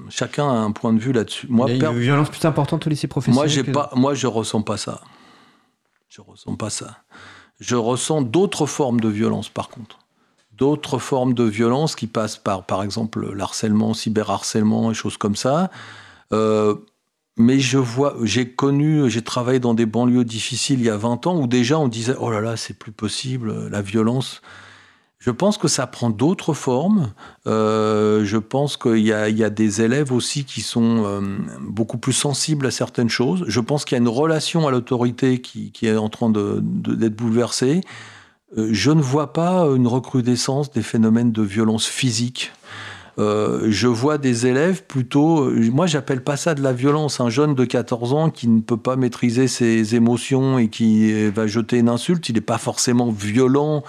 chacun a un point de vue là-dessus. Moi, Il y a une violence plus importante au lycée professionnel moi, j'ai que- pas, moi, je ressens pas ça. Je ressens pas ça. Je ressens d'autres formes de violence, par contre. D'autres formes de violence qui passent par, par exemple, l'harcèlement, cyberharcèlement et choses comme ça. Euh, mais je vois, j'ai connu, j'ai travaillé dans des banlieues difficiles il y a 20 ans où déjà on disait oh là là, c'est plus possible, la violence. Je pense que ça prend d'autres formes. Euh, je pense qu'il y, y a des élèves aussi qui sont euh, beaucoup plus sensibles à certaines choses. Je pense qu'il y a une relation à l'autorité qui, est en train d'être bouleversée. Euh, je ne vois pas une recrudescence des phénomènes de violence physique. Euh, je vois des élèves plutôt, euh, moi j'appelle pas ça de la violence, un jeune de 14 ans qui ne peut pas maîtriser ses émotions et qui euh, va jeter une insulte, il n'est pas forcément violent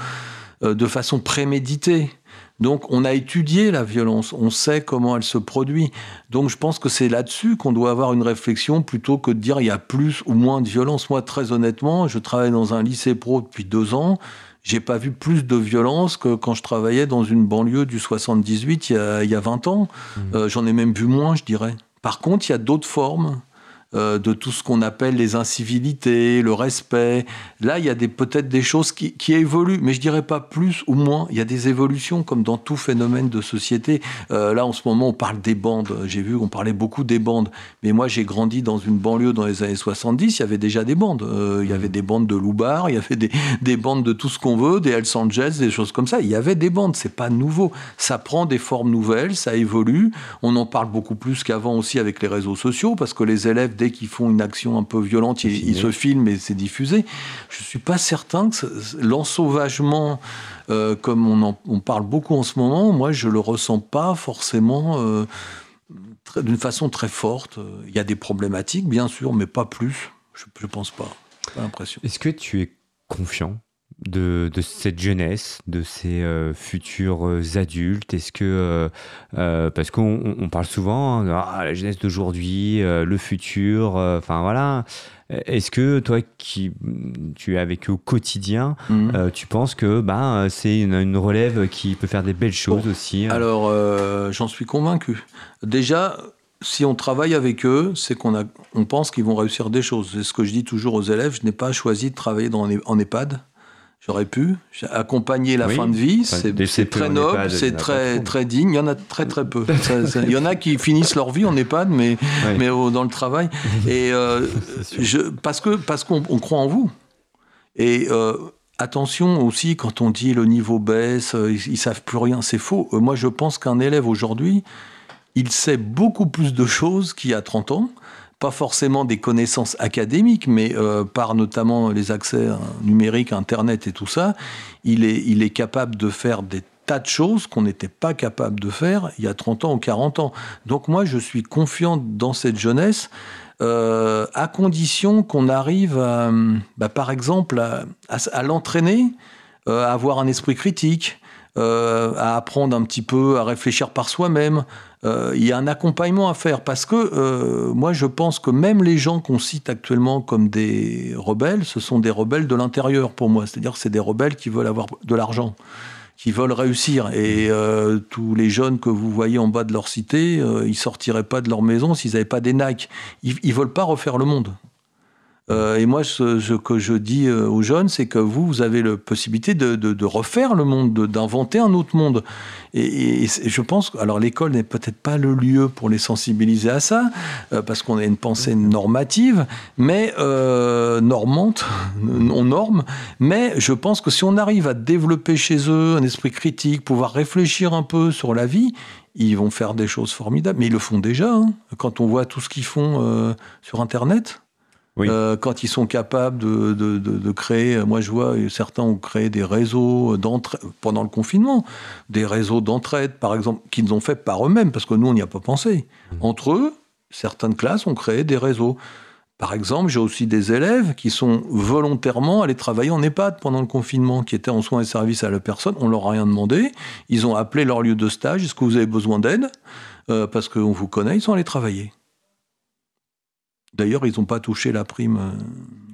de façon préméditée. Donc on a étudié la violence, on sait comment elle se produit. Donc je pense que c'est là-dessus qu'on doit avoir une réflexion plutôt que de dire il y a plus ou moins de violence. Moi très honnêtement, je travaille dans un lycée pro depuis deux ans. J'ai pas vu plus de violence que quand je travaillais dans une banlieue du 78 il y a, il y a 20 ans. Euh, J'en ai même vu moins, je dirais. Par contre, il y a d'autres formes euh, de tout ce qu'on appelle les incivilités, le respect. Là, il y a peut-être des choses qui, qui évoluent, mais je dirais pas plus ou moins. Il y a des évolutions comme dans tout phénomène de société. Euh, là, en ce moment, on parle des bandes. J'ai vu qu'on parlait beaucoup des bandes. Mais moi, j'ai grandi dans une banlieue dans les années 70. Il y avait déjà des bandes. Euh, il y avait des bandes de Loubar, il y avait des, des bandes de tout ce qu'on veut, des Hells Angels, des choses comme ça. Il y avait des bandes. C'est pas nouveau. Ça prend des formes nouvelles, ça évolue. On en parle beaucoup plus qu'avant aussi avec les réseaux sociaux parce que les élèves, dès qu'ils font une action un peu violente, ils, ils se filment et c'est diffusé. Je suis pas certain que l'ensauvagement, euh, comme on, en- on parle beaucoup en ce moment, moi je le ressens pas forcément euh, d'une façon très forte. Il y a des problématiques, bien sûr, mais pas plus. Je, je pense pas. Pas l'impression. Est-ce que tu es confiant de, de cette jeunesse, de ces euh, futurs euh, adultes? Est-ce que euh, parce qu'on on- on parle souvent hein, de ah, la jeunesse d'aujourd'hui, euh, le futur, enfin voilà. Est-ce que toi qui tu es avec eux au quotidien, euh, tu penses que bah, c'est une, une relève qui peut faire des belles choses aussi hein? Alors, j'en suis convaincu. Déjà, si on travaille avec eux, c'est qu'on a, on pense qu'ils vont réussir des choses. C'est ce que je dis toujours aux élèves. Je n'ai pas choisi de travailler dans, en EHPAD. J'aurais pu. J'ai accompagné la Oui. fin de vie. Enfin, C'est très noble, c'est très, très digne. Il y en a très très peu. Ça- ça- il y en a qui finissent leur vie en EHPAD, mais, mais au- dans le travail. Et euh, je, parce que parce qu'on on croit en vous. Et euh, attention aussi quand on dit le niveau baisse, euh, ils, ils savent plus rien, c'est faux. Moi, je pense qu'un élève aujourd'hui, il sait beaucoup plus de choses qu'il y a 30 ans. Pas forcément des connaissances académiques, mais euh, par notamment les accès euh, numériques, Internet et tout ça, il est, il est capable de faire des tas de choses qu'on n'était pas capable de faire il y a 30 ans ou 40 ans. Donc moi, je suis confiant dans cette jeunesse, euh, à condition qu'on arrive, à, bah, par exemple, à l'entraîner, euh, à avoir un esprit critique, euh, à apprendre un petit peu à réfléchir par soi-même. Euh, il y a un accompagnement à faire parce que euh, moi je pense que même les gens qu'on cite actuellement comme des rebelles, ce sont des rebelles de l'intérieur pour moi. C'est-à-dire que c'est des rebelles qui veulent avoir de l'argent, qui veulent réussir. Et euh, tous les jeunes que vous voyez en bas de leur cité, euh, ils sortiraient pas de leur maison s'ils n'avaient pas des Nike. Ils, ils veulent pas refaire le monde. Euh, et moi, ce, ce que je dis euh, aux jeunes, c'est que vous, vous avez la possibilité de, de- de refaire le monde, de- d'inventer un autre monde. Et, et- et je pense alors l'école n'est peut-être pas le lieu pour les sensibiliser à ça, euh, parce qu'on a une pensée normative, mais euh, normante, on norme. Mais je pense que si on arrive à développer chez eux un esprit critique, pouvoir réfléchir un peu sur la vie, ils vont faire des choses formidables. Mais ils le font déjà. hein. Quand on voit tout ce qu'ils font euh, sur Internet. Oui. Euh, quand ils sont capables de, de- de- de créer, moi je vois euh, certains ont créé des réseaux d'entraide pendant le confinement, des réseaux d'entraide par exemple, qu'ils ont fait par eux-mêmes, parce que nous on n'y a pas pensé. Entre eux, certaines classes ont créé des réseaux. Par exemple, j'ai aussi des élèves qui sont volontairement allés travailler en EHPAD pendant le confinement, qui étaient en soins et services à la personne. On leur a rien demandé. Ils ont appelé leur lieu de stage. Est-ce que vous avez besoin d'aide? Euh, Parce qu'on vous connaît. Ils sont allés travailler. D'ailleurs, ils n'ont pas touché la prime. euh,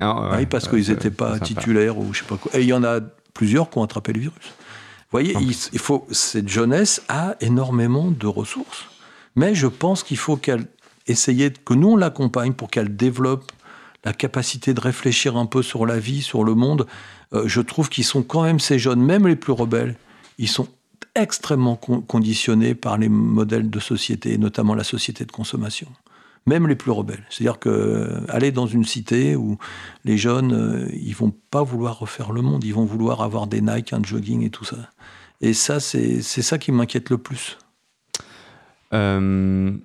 Ah, ouais, parce qu'ils n'étaient pas sympa. titulaires ou je sais pas quoi. Et il y en a plusieurs qui ont attrapé le virus. Vous voyez, il, il faut, cette jeunesse a énormément de ressources. Mais je pense qu'il faut qu'elle essayer que nous on l'accompagne pour qu'elle développe la capacité de réfléchir un peu sur la vie, sur le monde. Euh, je trouve qu'ils sont quand même ces jeunes, même les plus rebelles, ils sont extrêmement con- conditionnés par les modèles de société, notamment la société de consommation. Même les plus rebelles. C'est-à-dire que euh, aller dans une cité où les jeunes, euh, ils vont pas vouloir refaire le monde, ils vont vouloir avoir des Nike, un jogging et tout ça. Et ça, c'est ça qui m'inquiète le plus. Euh,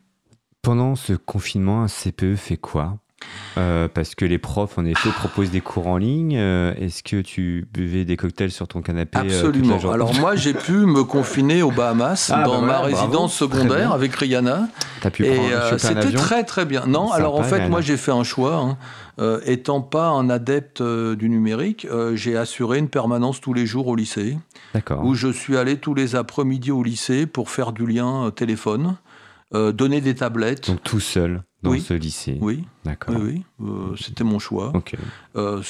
pendant ce confinement, un CPE fait quoi? Euh, Parce que les profs, en effet, proposent des cours en ligne. Euh, Est-ce que tu buvais des cocktails sur ton canapé euh, Absolument. Alors moi, j'ai pu me confiner aux Bahamas Ah, dans bah ma voilà, résidence secondaire avec Rihanna. T'as pu Et euh, c'était très très bien. Non, Sympa, alors en fait, Rihanna. moi j'ai fait un choix. hein. Euh, étant pas un adepte euh, du numérique, euh, j'ai assuré une permanence tous les jours au lycée, D'accord. où je suis allé tous les après-midi au lycée pour faire du lien euh, téléphone, euh, donner des tablettes. Donc tout seul dans Oui. ce lycée. oui, D'accord. oui, oui. Euh, c'était mon choix. Euh,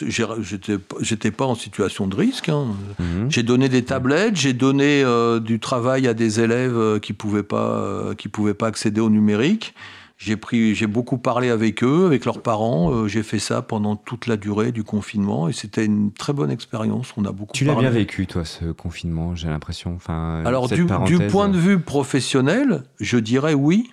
j'étais pas en situation de risque. hein. Mhm. J'ai donné des tablettes, j'ai donné du travail à des élèves qui pouvaient pas qui pouvaient pas accéder au numérique. J'ai pris, j'ai beaucoup parlé avec eux, avec leurs parents. Euh, j'ai fait ça pendant toute la durée du confinement et c'était une très bonne expérience. On a beaucoup. Tu l'as bien vécu, toi, ce confinement, j'ai l'impression. Enfin, Alors cette du, point de vue professionnel, je dirais oui.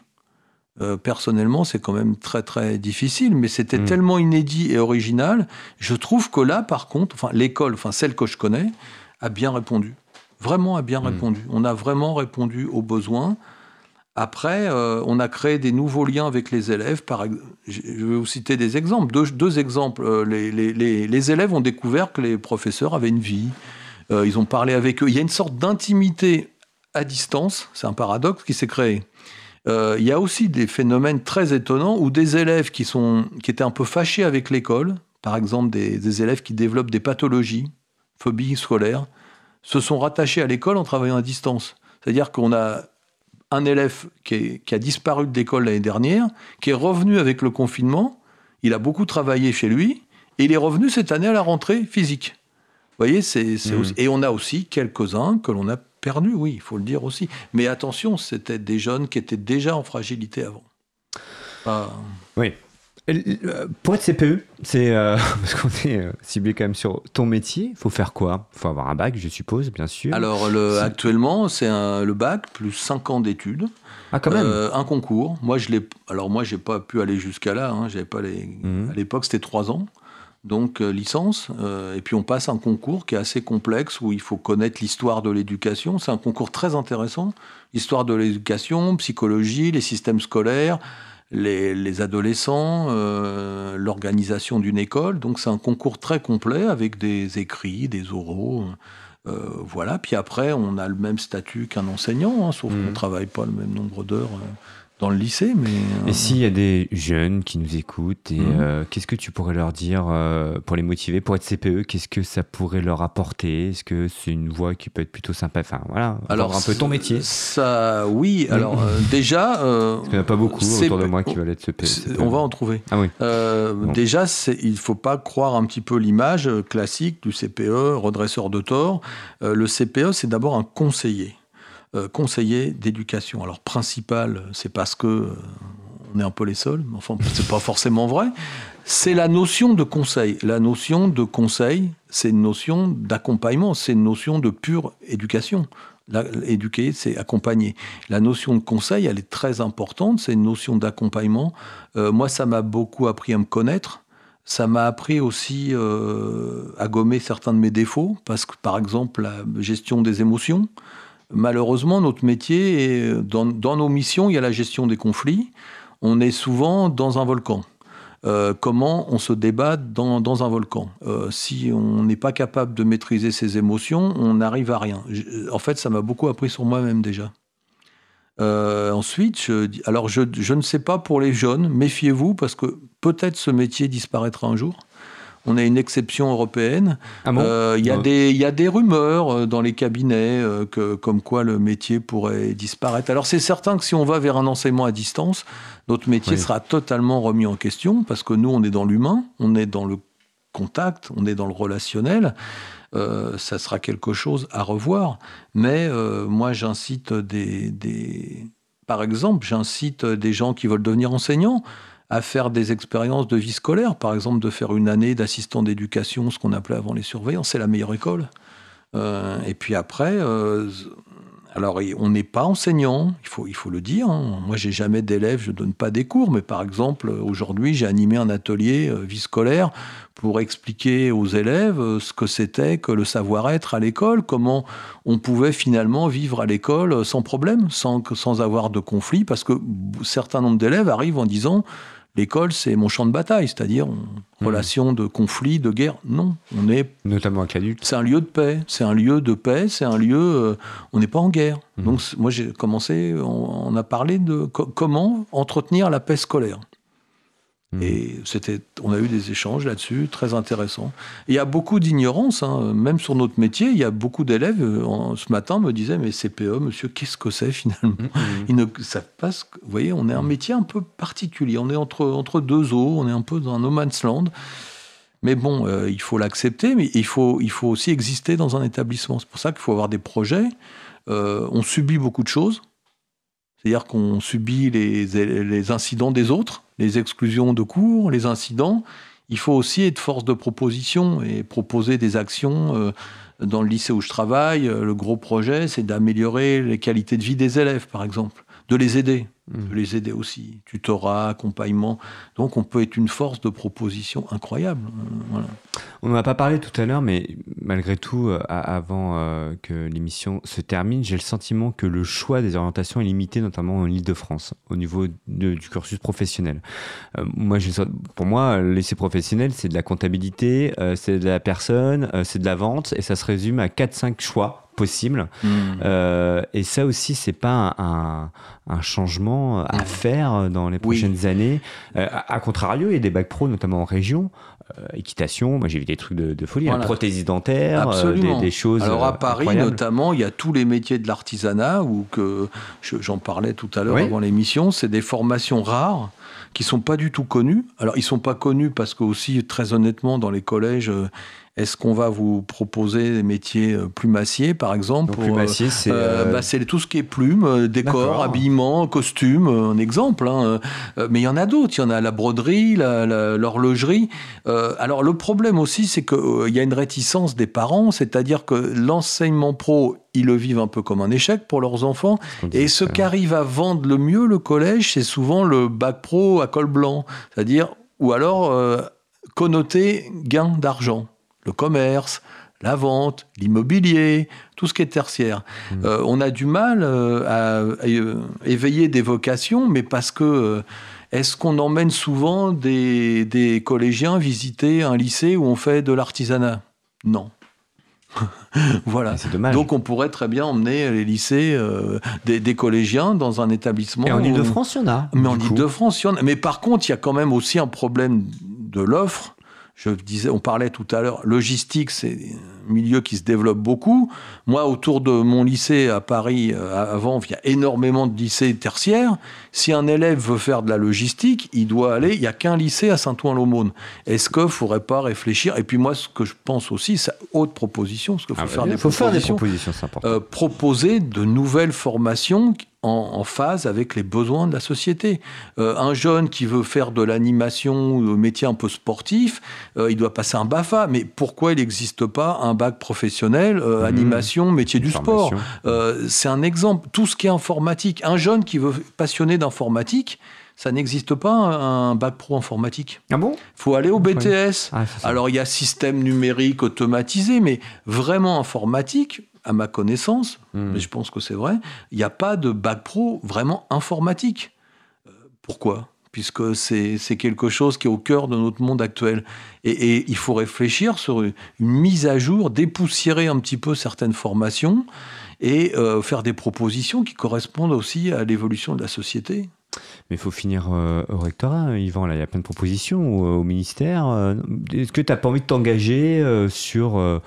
Euh, personnellement, c'est quand même très très difficile, mais c'était Mm. tellement inédit et original. Je trouve que là, par contre, enfin l'école, enfin celle que je connais, a bien répondu. Vraiment a bien Mm. répondu. On a vraiment répondu aux besoins. Après, euh, on a créé des nouveaux liens avec les élèves. Par, je vais vous citer des exemples. Deux, exemples. Euh, Les, élèves ont découvert que les professeurs avaient une vie. Euh, ils ont parlé avec eux. Il y a une sorte d'intimité à distance. C'est un paradoxe qui s'est créé. Il y a aussi des phénomènes très étonnants où des élèves qui, sont, qui étaient un peu fâchés avec l'école, par exemple des, des élèves qui développent des pathologies, phobies scolaires, se sont rattachés à l'école en travaillant à distance. C'est-à-dire qu'on a un élève qui, est- qui a disparu de l'école l'année dernière, qui est revenu avec le confinement, il a beaucoup travaillé chez lui, et il est revenu cette année à la rentrée physique. Vous voyez, c'est, c'est aussi- et on a aussi quelques-uns que l'on a perdus, oui, il faut le dire aussi. Mais attention, c'était des jeunes qui étaient déjà en fragilité avant. Oui. Euh, Pour être CPE, c'est euh, parce qu'on est euh, ciblé quand même sur ton métier. Il faut faire quoi? Il faut avoir un bac, je suppose, bien sûr. Alors, le, actuellement, c'est le bac plus 5 ans d'études. ah, quand même. Euh, un concours. Moi, je l'ai. Alors moi, j'ai pas pu aller jusqu'à là. Hein. J'avais pas les. Mhm. À l'époque, c'était trois ans. Donc licence. Et puis on passe un concours qui est assez complexe où il faut connaître l'histoire de l'éducation. C'est un concours très intéressant. Histoire de l'éducation, psychologie, les systèmes scolaires, les, les adolescents, euh, l'organisation d'une école. Donc c'est un concours très complet avec des écrits, des oraux. Euh, voilà. Puis après, on a le même statut qu'un enseignant, hein, sauf Mhm. qu'on ne travaille pas le même nombre d'heures euh, dans le lycée. Mais, euh, Et s'il y a des jeunes qui nous écoutent, et Mhm. euh, qu'est-ce que tu pourrais leur dire euh, pour les motiver, pour être CPE Qu'est-ce que ça pourrait leur apporter? Est-ce que c'est une voie qui peut être plutôt sympa? Enfin voilà, alors un peu ton métier. Ça, oui. Alors euh, déjà, euh, Parce qu'il n'y en a pas beaucoup autour de moi qui veulent être CPE. CPE. on va en trouver. Ah oui. Euh, Bon. Déjà, c'est- il ne faut pas croire un petit peu l'image classique du CPE, redresseur de tort. Euh, le CPE, c'est d'abord un conseiller, conseiller d'éducation. Alors, principal, c'est parce que euh, on est un peu les seuls, mais enfin, c'est pas forcément vrai. C'est la notion de conseil. La notion de conseil, c'est une notion d'accompagnement, c'est une notion de pure éducation. Éduquer, c'est accompagner. La notion de conseil, elle est très importante. C'est une notion d'accompagnement. Euh, moi, ça m'a beaucoup appris à me connaître. Ça m'a appris aussi euh, à gommer certains de mes défauts, parce que par exemple, la gestion des émotions. Malheureusement, notre métier, dans, nos missions, il y a la gestion des conflits. On est souvent dans un volcan. Euh, comment on se débat dans, un volcan? Euh, si on n'est pas capable de maîtriser ses émotions, on n'arrive à rien. En fait, ça m'a beaucoup appris sur moi-même déjà. Euh, ensuite, alors je ne sais pas pour les jeunes, méfiez-vous parce que peut-être ce métier disparaîtra un jour. On a une exception européenne. Ah bon? Euh, Il y, a Ouais. des- il y a des rumeurs euh, dans les cabinets euh, que, comme quoi le métier pourrait disparaître. Alors c'est certain que si on va vers un enseignement à distance, notre métier Oui. sera totalement remis en question parce que nous, on est dans l'humain, on est dans le contact, on est dans le relationnel. Euh, ça sera quelque chose à revoir. Mais moi, j'incite des, des... Par exemple, j'incite des gens qui veulent devenir enseignants à faire des expériences de vie scolaire, par exemple de faire une année d'assistant d'éducation, ce qu'on appelait avant les surveillants, c'est la meilleure école. Euh, et puis après, euh, alors on n'est pas enseignant, il faut, il faut le dire. hein. Moi, j'ai jamais d'élèves, je donne pas des cours, mais par exemple, aujourd'hui, j'ai animé un atelier euh, vie scolaire pour expliquer aux élèves ce que c'était que le savoir-être à l'école, comment on pouvait finalement vivre à l'école sans problème, sans, sans avoir de conflit, parce que certains nombres d'élèves arrivent en disant l'école c'est mon champ de bataille, c'est-à-dire Mhm. relation de conflit, de guerre. Non, on est Notamment avec l'adulte. c'est un lieu de paix, c'est un lieu de paix, c'est un lieu. euh, on n'est pas en guerre. Mhm. Donc moi j'ai commencé, on, on a parlé de co- comment entretenir la paix scolaire. Mhm. Et c'était, on a eu des échanges là-dessus très intéressants. Et Il y a beaucoup d'ignorance, hein, même sur notre métier. Il y a beaucoup d'élèves euh, ce matin me disaient mais CPE, monsieur, qu'est-ce que c'est finalement? Mhm. ils ne savent pas ce que. Vous voyez, on est un métier un peu particulier. On est entre, entre deux eaux, on est un peu dans un no man's land. Mais bon, euh, il faut l'accepter, mais il faut, il faut aussi exister dans un établissement. C'est pour ça qu'il faut avoir des projets. Euh, on subit beaucoup de choses. C'est-à-dire qu'on subit les, incidents des autres, les exclusions de cours, les incidents. Il faut aussi être force de proposition et proposer des actions. euh, dans le lycée où je travaille, euh, le gros projet, c'est d'améliorer les qualités de vie des élèves, par exemple, de les aider, de les aider aussi, tutorat, accompagnement. Donc on peut être une force de proposition incroyable. euh, voilà. On n'en a pas parlé tout à l'heure, mais malgré tout, euh, avant euh, que l'émission se termine, j'ai le sentiment que le choix des orientations est limité, notamment en Ile-de-France, au niveau de- du cursus professionnel. Euh, moi, pour moi, le lycée professionnel, c'est de la comptabilité, euh, c'est de la personne, euh, c'est de la vente, et ça se résume à 4-5 choix possibles. Euh, et ça aussi, c'est pas un, changement à Mhm. faire dans les Oui. prochaines années. Euh, à, à contrario, il y a des bacs pro, notamment en région. euh, équitation, moi j'ai vu des trucs de, de folie, hein, Voilà. prothésie dentaire, euh, des, des choses. Alors à Paris notamment, il y a tous les métiers de l'artisanat, ou que je- j'en parlais tout à l'heure Oui. avant l'émission, c'est des formations rares qui sont pas du tout connues. Alors ils sont pas connus parce que aussi très honnêtement dans les collèges, est-ce qu'on va vous proposer des métiers euh, plumassiers par exemple Donc, plumassier, c'est. euh, euh, bah, c'est tout ce qui est plume, euh, décor, habillement, costume, euh, un exemple. hein, euh, mais il y en a d'autres. Il y en a la broderie, l'horlogerie. Euh, alors le problème aussi, c'est qu'il y a une réticence des parents, c'est-à-dire que l'enseignement pro, ils le vivent un peu comme un échec pour leurs enfants. Et ce euh, qu'arrive à vendre le mieux le collège, c'est souvent le bac pro à col blanc, c'est-à-dire ou alors euh, connoté gain d'argent, le commerce, la vente, l'immobilier, tout ce qui est tertiaire. Mm. Euh, on a du mal euh, à, à, euh, éveiller des vocations, mais parce que euh, est-ce qu'on emmène souvent des, des collégiens visiter un lycée où on fait de l'artisanat? Non. voilà. C'est dommage. Donc on pourrait très bien emmener les lycées des, des collégiens dans un établissement. Et en Ile-de-France, il y en a. Mais en. Ile-de-France, il y en a. Mais par contre, il y a quand même aussi un problème de l'offre. Je disais, on parlait tout à l'heure, logistique, c'est milieu qui se développe beaucoup. Moi, autour de mon lycée à Paris, euh, avant, il y a énormément de lycées tertiaires. Si un élève veut faire de la logistique, il doit aller. Il n'y a qu'un lycée à Saint-Ouen-l'Aumône. Est-ce qu'il ne faudrait pas réfléchir? Et puis moi, ce que je pense aussi, c'est autre proposition, parce qu'il faut Ah, faire il des faut faire des propositions euh, proposer de nouvelles formations en, phase avec les besoins de la société. Euh, un jeune qui veut faire de l'animation ou un métier un peu sportif, euh, il doit passer un BAFA. Mais pourquoi il n'existe pas un bac professionnel, euh, Mhm. animation, métier du sport. Euh, C'est un exemple. Tout ce qui est informatique. Un jeune qui veut passionné d'informatique, ça n'existe pas un, bac pro informatique. Ah bon? Il faut aller au. BTS. Ah. Alors il y a système numérique automatisé, mais vraiment informatique, à ma connaissance, Hmm. mais je pense que c'est vrai, il n'y a pas de bac pro vraiment informatique. Euh, Pourquoi? Puisque c'est quelque chose qui est au cœur de notre monde actuel. Et, il faut réfléchir sur une mise à jour, dépoussiérer un petit peu certaines formations et euh, faire des propositions qui correspondent aussi à l'évolution de la société. Mais il faut finir euh, au rectorat, Yvan. Là, il y a plein de propositions au, au ministère. Euh, Est-ce que tu n'as pas envie de t'engager euh, sur.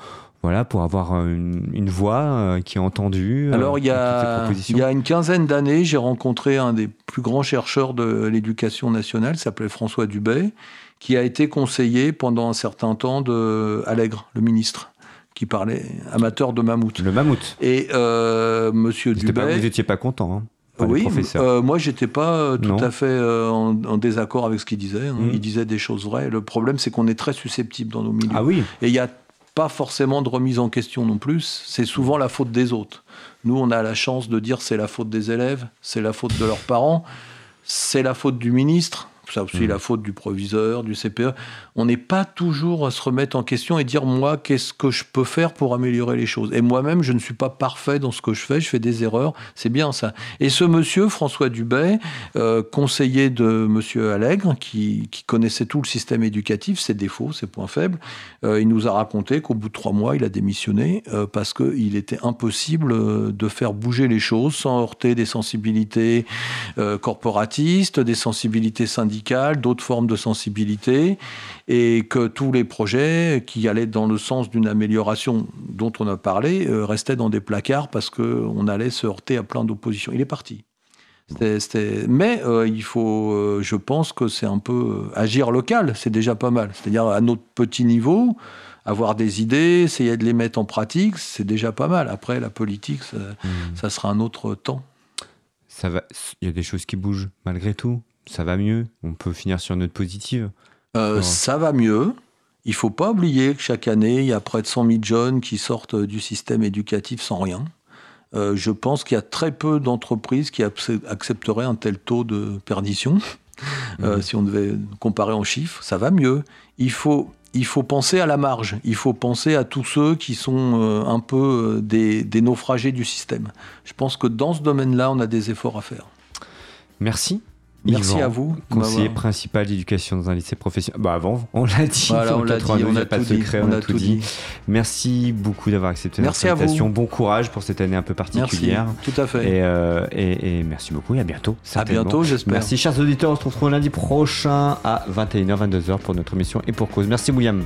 Voilà, pour avoir euh, une, une voix euh, qui est entendue. euh, Alors, il y, a, propositions il y a une quinzaine d'années, j'ai rencontré un des plus grands chercheurs de l'éducation nationale, s'appelait François Dubay, qui a été conseiller pendant un certain temps de Allègre, le ministre, qui parlait amateur de mammouth. Le mammouth. Et euh, Monsieur pas- Dubay. vous n'étiez pas content, hein, oui, euh, moi j'étais pas tout Non. à fait euh, en, en désaccord avec ce qu'il disait. hein. Mhm. Il disait des choses vraies. Le problème, c'est qu'on est très susceptible dans nos milieux. ah oui, Et il n'y a pas forcément de remise en question non plus. C'est souvent la faute des autres. Nous, on a la chance de dire c'est la faute des élèves, c'est la faute de leurs parents, c'est la faute du ministre, c'est aussi Mhm. la faute du proviseur, du CPE. On n'est pas toujours à se remettre en question et dire moi, qu'est-ce que je peux faire pour améliorer les choses? Et moi-même, je ne suis pas parfait dans ce que je fais, je fais des erreurs, c'est bien ça. Et ce monsieur, François Dubay, euh, conseiller de monsieur Allègre, qui, qui connaissait tout le système éducatif, ses défauts, ses points faibles, euh, il nous a raconté qu'au bout de trois mois, il a démissionné euh, parce qu'il était impossible de faire bouger les choses sans heurter des sensibilités corporatistes, des sensibilités syndicales, d'autres formes de sensibilité, et que tous les projets qui allaient dans le sens d'une amélioration dont on a parlé euh, restaient dans des placards parce qu'on allait se heurter à plein d'oppositions. Il est parti. Mais euh, il faut, euh, je pense que c'est un peu euh, agir local, c'est déjà pas mal. C'est-à-dire à notre petit niveau, avoir des idées, essayer de les mettre en pratique, c'est déjà pas mal. Après, la politique, ça, ça sera un autre temps. ça va. Il y a des choses qui bougent malgré tout. Ça va mieux. On peut finir sur une note positive. Euh. Ça va mieux. Il faut pas oublier que chaque année, il y a près de 100 000 jeunes qui sortent du système éducatif sans rien. Euh, je pense qu'il y a très peu d'entreprises qui accepteraient un tel taux de perdition. Euh, Mhm. si on devait comparer en chiffres, ça va mieux. Il faut, il faut penser à la marge. Il faut penser à tous ceux qui sont euh, un peu des, des naufragés du système. Je pense que dans ce domaine-là, on a des efforts à faire. Merci. Merci Yvan, à vous. Conseiller d'avoir- principal d'éducation dans un lycée professionnel. Bah avant, on l'a dit. Voilà, on l'a dit, 82, on a pas de tout dit. secret, On a tout dit. Merci beaucoup d'avoir accepté Merci notre invitation. Bon courage pour cette année un peu Merci. particulière. Tout à fait. Et, euh, et- et merci beaucoup et à bientôt. à bientôt, j'espère. Merci chers auditeurs, on se retrouve lundi prochain à 21h, 22h pour notre émission Et pour cause. Merci William.